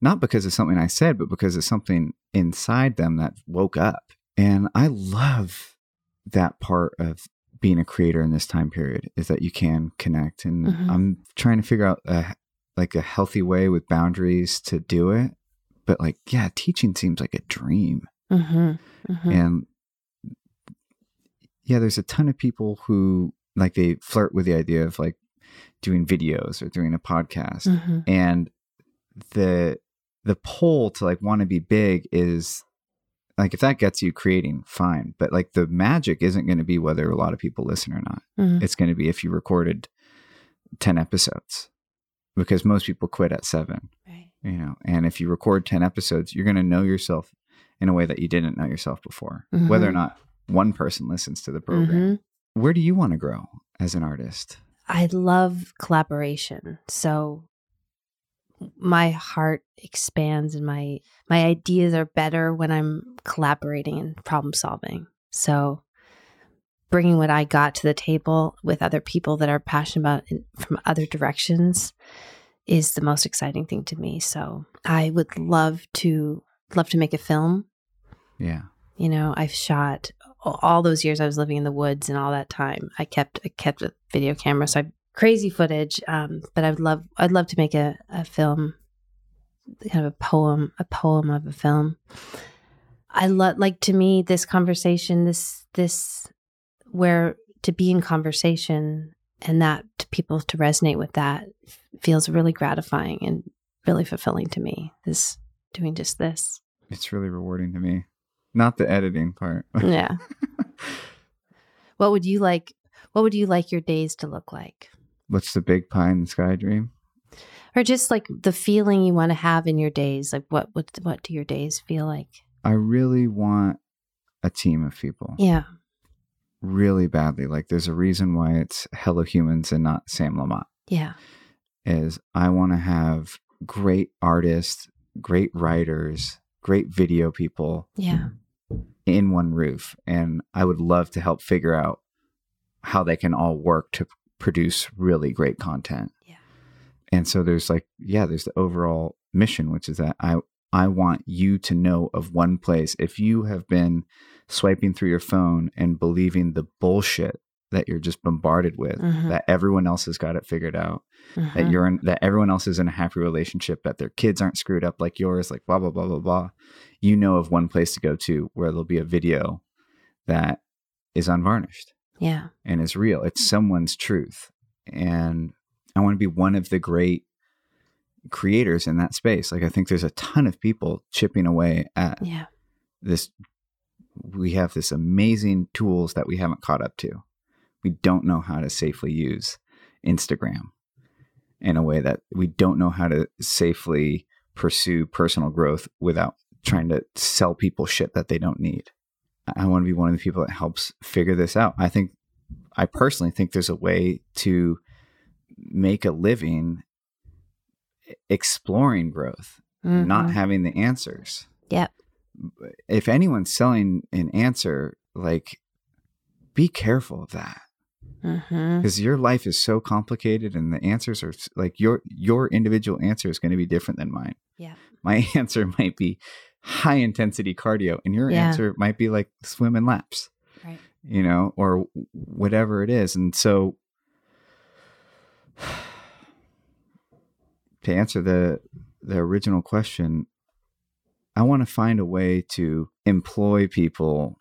not because of something I said, but because of something inside them that woke up. And I love that part of being a creator in this time period is that you can connect. And mm-hmm. I'm trying to figure out a, like a healthy way with boundaries to do it. But like, yeah, teaching seems like a dream. Mm-hmm. Mm-hmm. And yeah, there's a ton of people who like they flirt with the idea of like doing videos or doing a podcast. Mm-hmm. And the the pull to like want to be big is like if that gets you creating fine but like the magic isn't going to be whether a lot of people listen or not mm-hmm. it's going to be if you recorded 10 episodes because most people quit at 7 right. you know and if you record 10 episodes you're going to know yourself in a way that you didn't know yourself before mm-hmm. whether or not one person listens to the program mm-hmm. where do you want to grow as an artist I love collaboration. So my heart expands and my my ideas are better when I'm collaborating and problem solving. So bringing what I got to the table with other people that are passionate about in, from other directions is the most exciting thing to me. So I would love to love to make a film. Yeah. You know, I've shot all those years I was living in the woods and all that time. I kept I kept a video camera, so I crazy footage. Um, but I'd love I'd love to make a, a film, kind of a poem, a poem of a film. I love like to me this conversation, this this where to be in conversation and that to people to resonate with that feels really gratifying and really fulfilling to me. This doing just this. It's really rewarding to me. Not the editing part. [LAUGHS] Yeah. what would you like what would you like your days to look like? What's the big pie in the sky dream? Or just like the feeling you want to have in your days. Like what what what do your days feel like? I really want a team of people. Yeah. Really badly. Like there's a reason why it's Hello Humans and not Sam Lamott. Yeah. Is I want to have great artists, great writers, great video people Yeah. in one roof. And I would love to help figure out how they can all work to produce really great content. Yeah. And so there's like, yeah, there's the overall mission, which is that I I want you to know of one place. If you have been swiping through your phone and believing the bullshit that you're just bombarded with, Mhm. that everyone else has got it figured out, that Mhm. you're in that everyone else is in a happy relationship, that their kids aren't screwed up like yours, like blah blah blah blah blah. You know of one place to go to where there'll be a video that is unvarnished Yeah. and it's real. It's hmm. someone's truth. And I want to be one of the great creators in that space. Like I think there's a ton of people chipping away at Yeah. this we have this amazing tools that we haven't caught up to. We don't know how to safely use Instagram in a way that we don't know how to safely pursue personal growth without trying to sell people shit that they don't need. I want to be one of the people that helps figure this out. I think I personally think there's a way to make a living exploring growth, not Mhm. having the answers Yep. if anyone's selling an answer, like be careful of that because your life is so complicated and the answers are like your your individual answer is going to be different than mine. Yeah. My [LAUGHS] answer might be high intensity cardio and your Yeah. answer might be like swim and laps, Right. you know, or whatever it is. And so [SIGHS] to answer the the original question, I want to find a way to employ people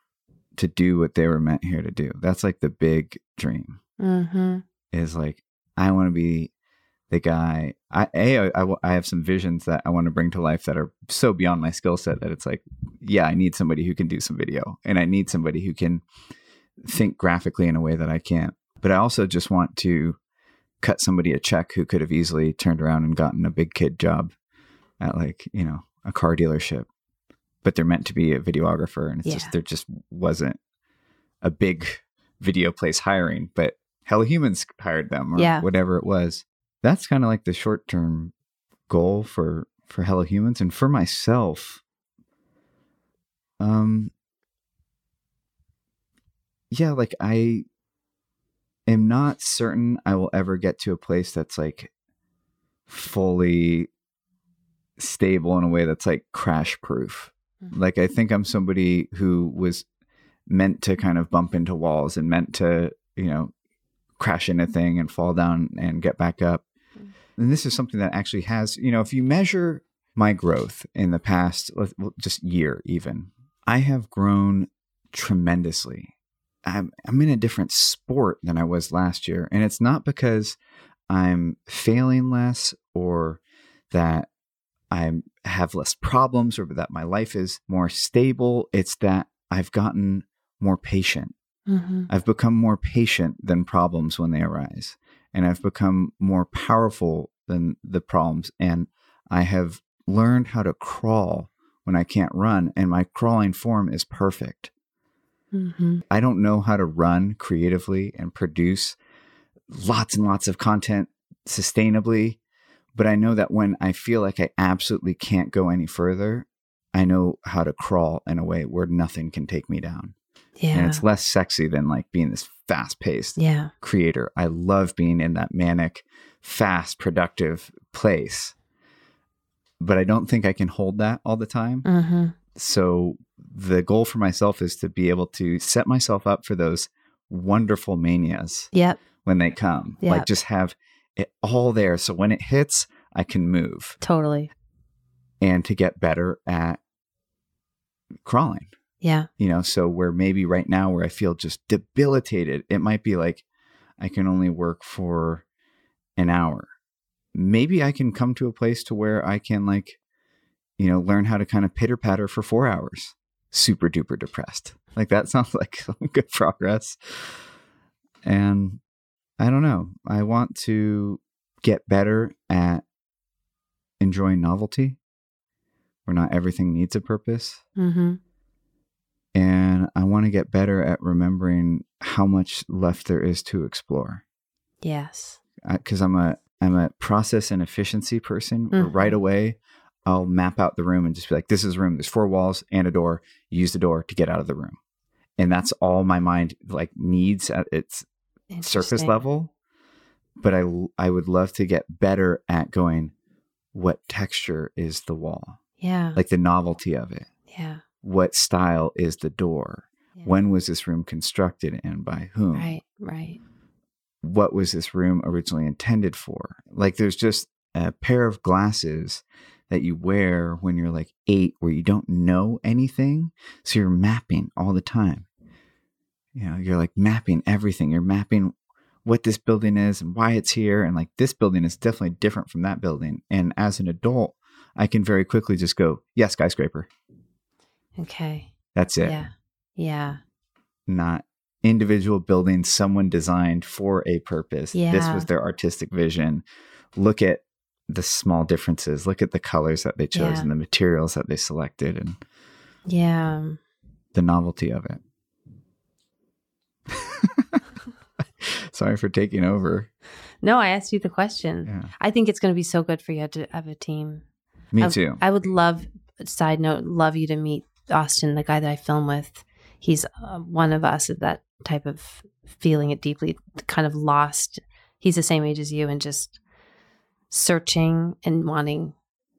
to do what they were meant here to do. That's like the big dream Mhm. is like I want to be the guy. I a I, I have some visions that I want to bring to life that are so beyond my skill set that it's like, yeah, I need somebody who can do some video, and I need somebody who can think graphically in a way that I can't. But I also just want to cut somebody a check who could have easily turned around and gotten a big kid job at like you know a car dealership, but they're meant to be a videographer, and it's Yeah. just there just wasn't a big video place hiring, but Hello Humans hired them or Yeah. whatever it was. That's kind of like the short term goal for for Hello Humans and for myself. Um yeah, like I am not certain I will ever get to a place that's like fully stable in a way that's like crash proof. Mhm. Like I think I'm somebody who was meant to kind of bump into walls and meant to, you know, crash into thing and fall down and get back up. And this is something that actually has, you know, if you measure my growth in the past, just year even, I have grown tremendously. I'm, I'm in a different sport than I was last year. And it's not because I'm failing less or that I have less problems or that my life is more stable. It's that I've gotten more patient. Mhm. I've become more patient than problems when they arise. And I've become more powerful than the problems. And I have learned how to crawl when I can't run. And my crawling form is perfect. Mm-hmm. I don't know how to run creatively and produce lots and lots of content sustainably, but I know that when I feel like I absolutely can't go any further, I know how to crawl in a way where nothing can take me down. And Yeah. it's less sexy than like being this fast paced Yeah. creator. I love being in that manic, fast, productive place. But I don't think I can hold that all the time Mhm. so the goal for myself is to be able to set myself up for those wonderful manias Yep. when they come. Yeah. Like just have it all there. So when it hits, I can move Totally. and to get better at crawling. Yeah. You know, so where maybe right now where I feel just debilitated, it might be like I can only work for an hour. Maybe I can come to a place to where I can like, you know, learn how to kind of pitter patter for four hours. Super duper depressed. Like that [LAUGHS] sounds like good progress. And I don't know. I want to get better at enjoying novelty where not everything needs a purpose. Mm-hmm. And I want to get better at remembering how much left there is to explore. Yes. Because I'm a I'm a process and efficiency person. where Mhm. Right away, I'll map out the room and just be like, "This is a room. There's four walls and a door. Use the door to get out of the room." And that's all my mind like needs at its surface level but i i would love to get better at going what texture is the wall Yeah. like the novelty of it yeah. What style is the door yeah. when was this room constructed and by whom Right. Right. what was this room originally intended for like there's just a pair of glasses that you wear when you're like 8 where you don't know anything so you're mapping all the time you know you're like mapping everything you're mapping what this building is and why it's here and like this building is definitely different from that building and as an adult i can very quickly just go yeah skyscraper Okay. that's it Yeah. Yeah. not individual buildings someone designed for a purpose Yeah. this was their artistic vision look at the small differences look at the colors that they chose Yeah. and the materials that they selected and Yeah. the novelty of it [LAUGHS] sorry for taking over No, I asked you the question. yeah I think it's going to be so good for you to have a team. me I- too I would love, side note, love you to meet Austin, the guy that I film with. He's uh, one of us that type of feeling it deeply, kind of lost. He's the same age as you and just searching and wanting,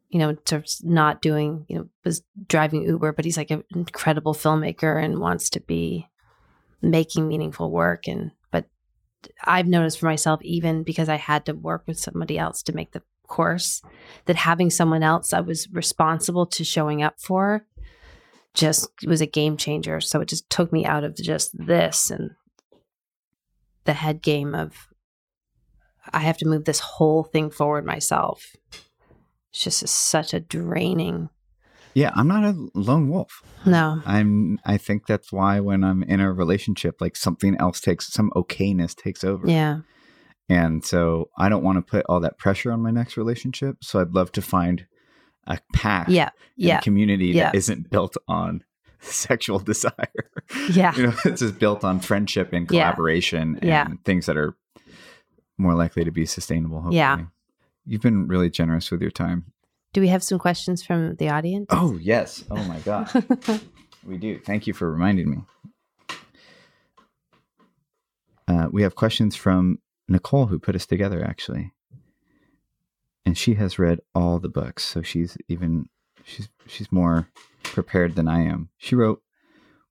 you know, sort of not doing, you know, was driving Uber, but he's like an incredible filmmaker and wants to be making meaningful work. And, but I've noticed for myself, even because I had to work with somebody else to make the course, that having someone else I was responsible to showing up for just was a game changer. So it just took me out of just this and the head game of I have to move this whole thing forward myself. It's just such a draining. yeah i'm not a lone wolf No. i'm i think that's why when i'm in a relationship like something else takes some okayness takes over Yeah. And so I don't want to put all that pressure on my next relationship. So I'd love to find a path, Yeah. Yeah. a community Yeah. that isn't built on [LAUGHS] sexual desire. Yeah. you know, it's just built on friendship and Yeah. collaboration and Yeah. things that are more likely to be sustainable. Hopefully. Yeah. You've been really generous with your time. Do we have some questions from the audience? Oh, yes. Oh, my [LAUGHS] God. we do. Thank you for reminding me. Uh, we have questions from Nicole, who put us together, actually. And she has read all the books, so she's even she's she's more prepared than I am. She wrote,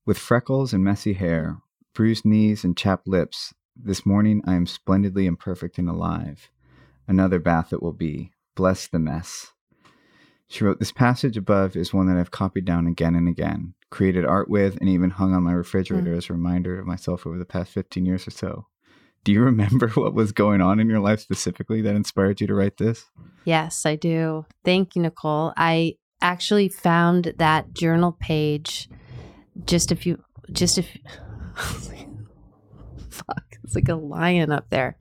"With freckles and messy hair, bruised knees and chapped lips, this morning I am splendidly imperfect and alive. Another bath it will be. Bless the mess." She wrote, This passage above is one that I've copied down again and again, created art with, and even hung on my refrigerator mm. as a reminder of myself over the past 15 years or so. Do you remember [LAUGHS] what was going on in your life specifically that inspired you to write this? Yes, I do. Thank you, Nicole. I actually found that journal page just a few, just a few. [LAUGHS] Fuck, it's like a lion up there.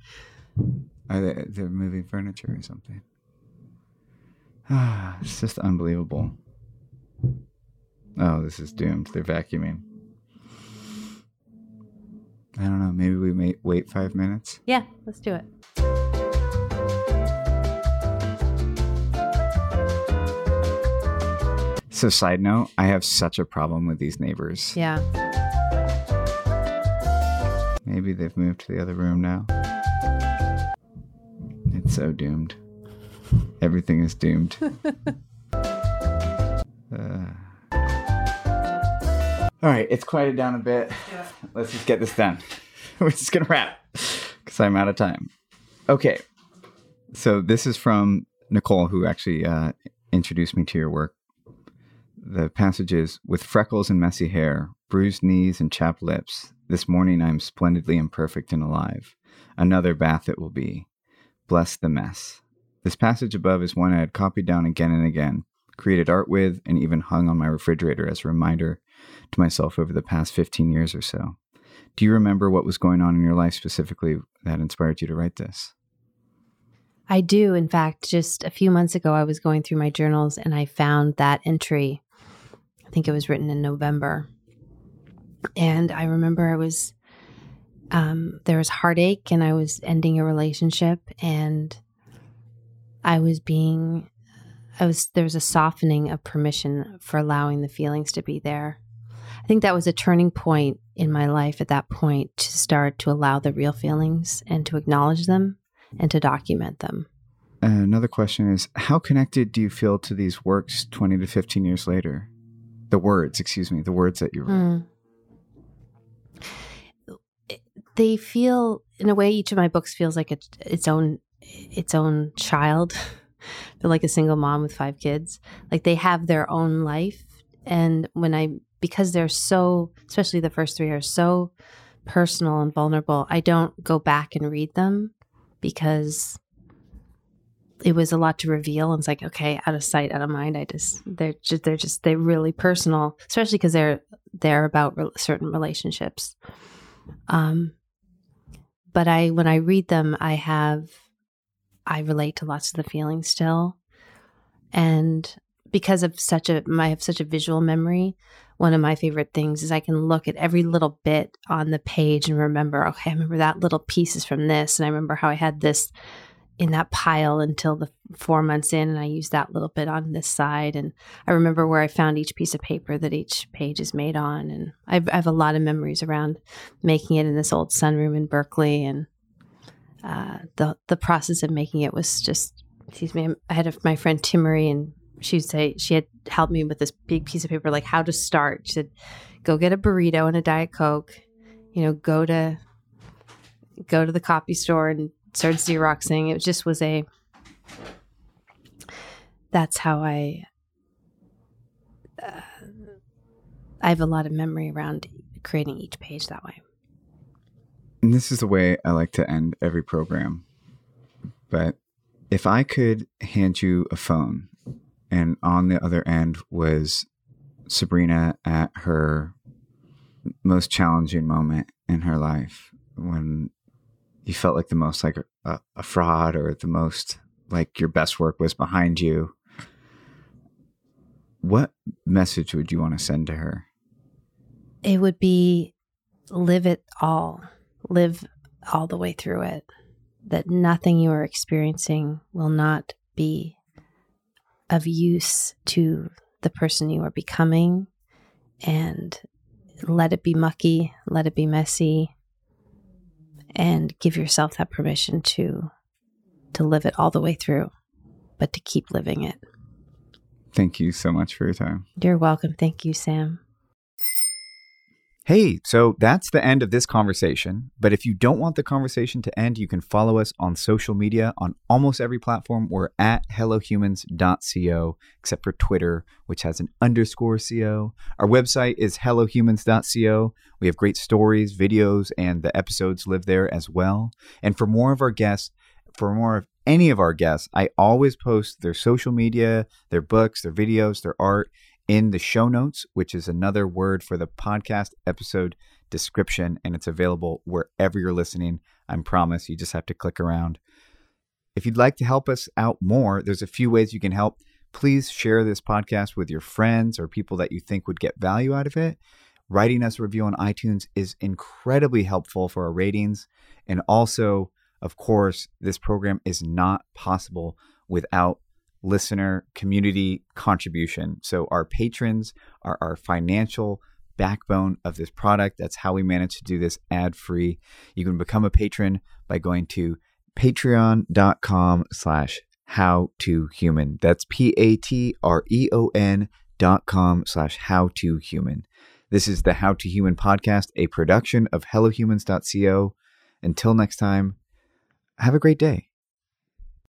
Are they, they're moving furniture or something? Ah, [SIGHS] it's just unbelievable. Oh, this is doomed. They're vacuuming. I don't know. Maybe we may wait five minutes. Yeah, let's do it. So, side note, I have such a problem with these neighbors. Yeah. Maybe they've moved to the other room now. It's so doomed. Everything is doomed. [LAUGHS] Uh. All right, it's quieted down a bit. [LAUGHS] Let's just get this done. [LAUGHS] We're just gonna wrap because I'm out of time. Okay. So this is from Nicole, who actually uh, introduced me to your work. The passage is With freckles and messy hair, bruised knees and chapped lips, this morning I am splendidly imperfect and alive. Another bath it will be. Bless the mess. This passage above is one I had copied down again and again, created art with, and even hung on my refrigerator as a reminder to myself over the past 15 years or so. Do you remember what was going on in your life specifically that inspired you to write this? I do. In fact, just a few months ago, I was going through my journals and I found that entry. I think it was written in November. And I remember I was, um, there was heartache and I was ending a relationship and I was being, I was, there was a softening of permission for allowing the feelings to be there. I think that was a turning point in my life at that point to start to allow the real feelings and to acknowledge them and to document them. Uh, another question is How connected do you feel to these works 20 to 15 years later? The words, excuse me, the words that you wrote. Mm. They feel, in a way, each of my books feels like it's its own its own child. [LAUGHS] They're like a single mom with five kids. Like they have their own life, and when I because they're so, especially the first three are so personal and vulnerable, I don't go back and read them because it was a lot to reveal. And it's like, okay, out of sight, out of mind. I just, they're just, they're just, they're really personal, especially because they're, they're about re- certain relationships. Um, but I, when I read them, I have, I relate to lots of the feelings still. And because of such a, I have such a visual memory, one of my favorite things is I can look at every little bit on the page and remember, okay, I remember that little piece is from this. And I remember how I had this in that pile until the four months in, and I used that little bit on this side. And I remember where I found each piece of paper that each page is made on. And I've, I have a lot of memories around making it in this old sunroom in Berkeley. And uh, the, the process of making it was just, excuse me, I had a, my friend Timmery and she'd say she had helped me with this big piece of paper, like how to start. She said, "Go get a burrito and a diet coke. You know, go to go to the copy store and start xeroxing." It just was a. That's how I. Uh, I have a lot of memory around creating each page that way. And this is the way I like to end every program. But if I could hand you a phone and on the other end was Sabrina at her most challenging moment in her life when you felt like the most like a, a, fraud or the most like your best work was behind you. What message would you want to send to her? It would be live it all, live all the way through it. That nothing you are experiencing will not be of use to the person you are becoming and let it be mucky, let it be messy and give yourself that permission to to live it all the way through, but to keep living it. Thank you so much for your time. You're welcome. Thank you, Sam. Hey, so that's the end of this conversation. But if you don't want the conversation to end, you can follow us on social media on almost every platform. We're at hellohumans.co, except for Twitter, which has an underscore co. Our website is hellohumans.co. We have great stories, videos, and the episodes live there as well. And for more of our guests, for more of any of our guests, I always post their social media, their books, their videos, their art in the show notes, which is another word for the podcast episode description, and it's available wherever you're listening. I promise you just have to click around. If you'd like to help us out more, there's a few ways you can help. Please share this podcast with your friends or people that you think would get value out of it. Writing us a review on iTunes is incredibly helpful for our ratings. And also, of course, this program is not possible without listener community contribution. So our patrons are our financial backbone of this product. That's how we manage to do this ad free. You can become a patron by going to patreon.com slash how to human. That's P A T R E O N dot com slash how to human. This is the How to Human podcast, a production of HelloHumans.co. Until next time, have a great day.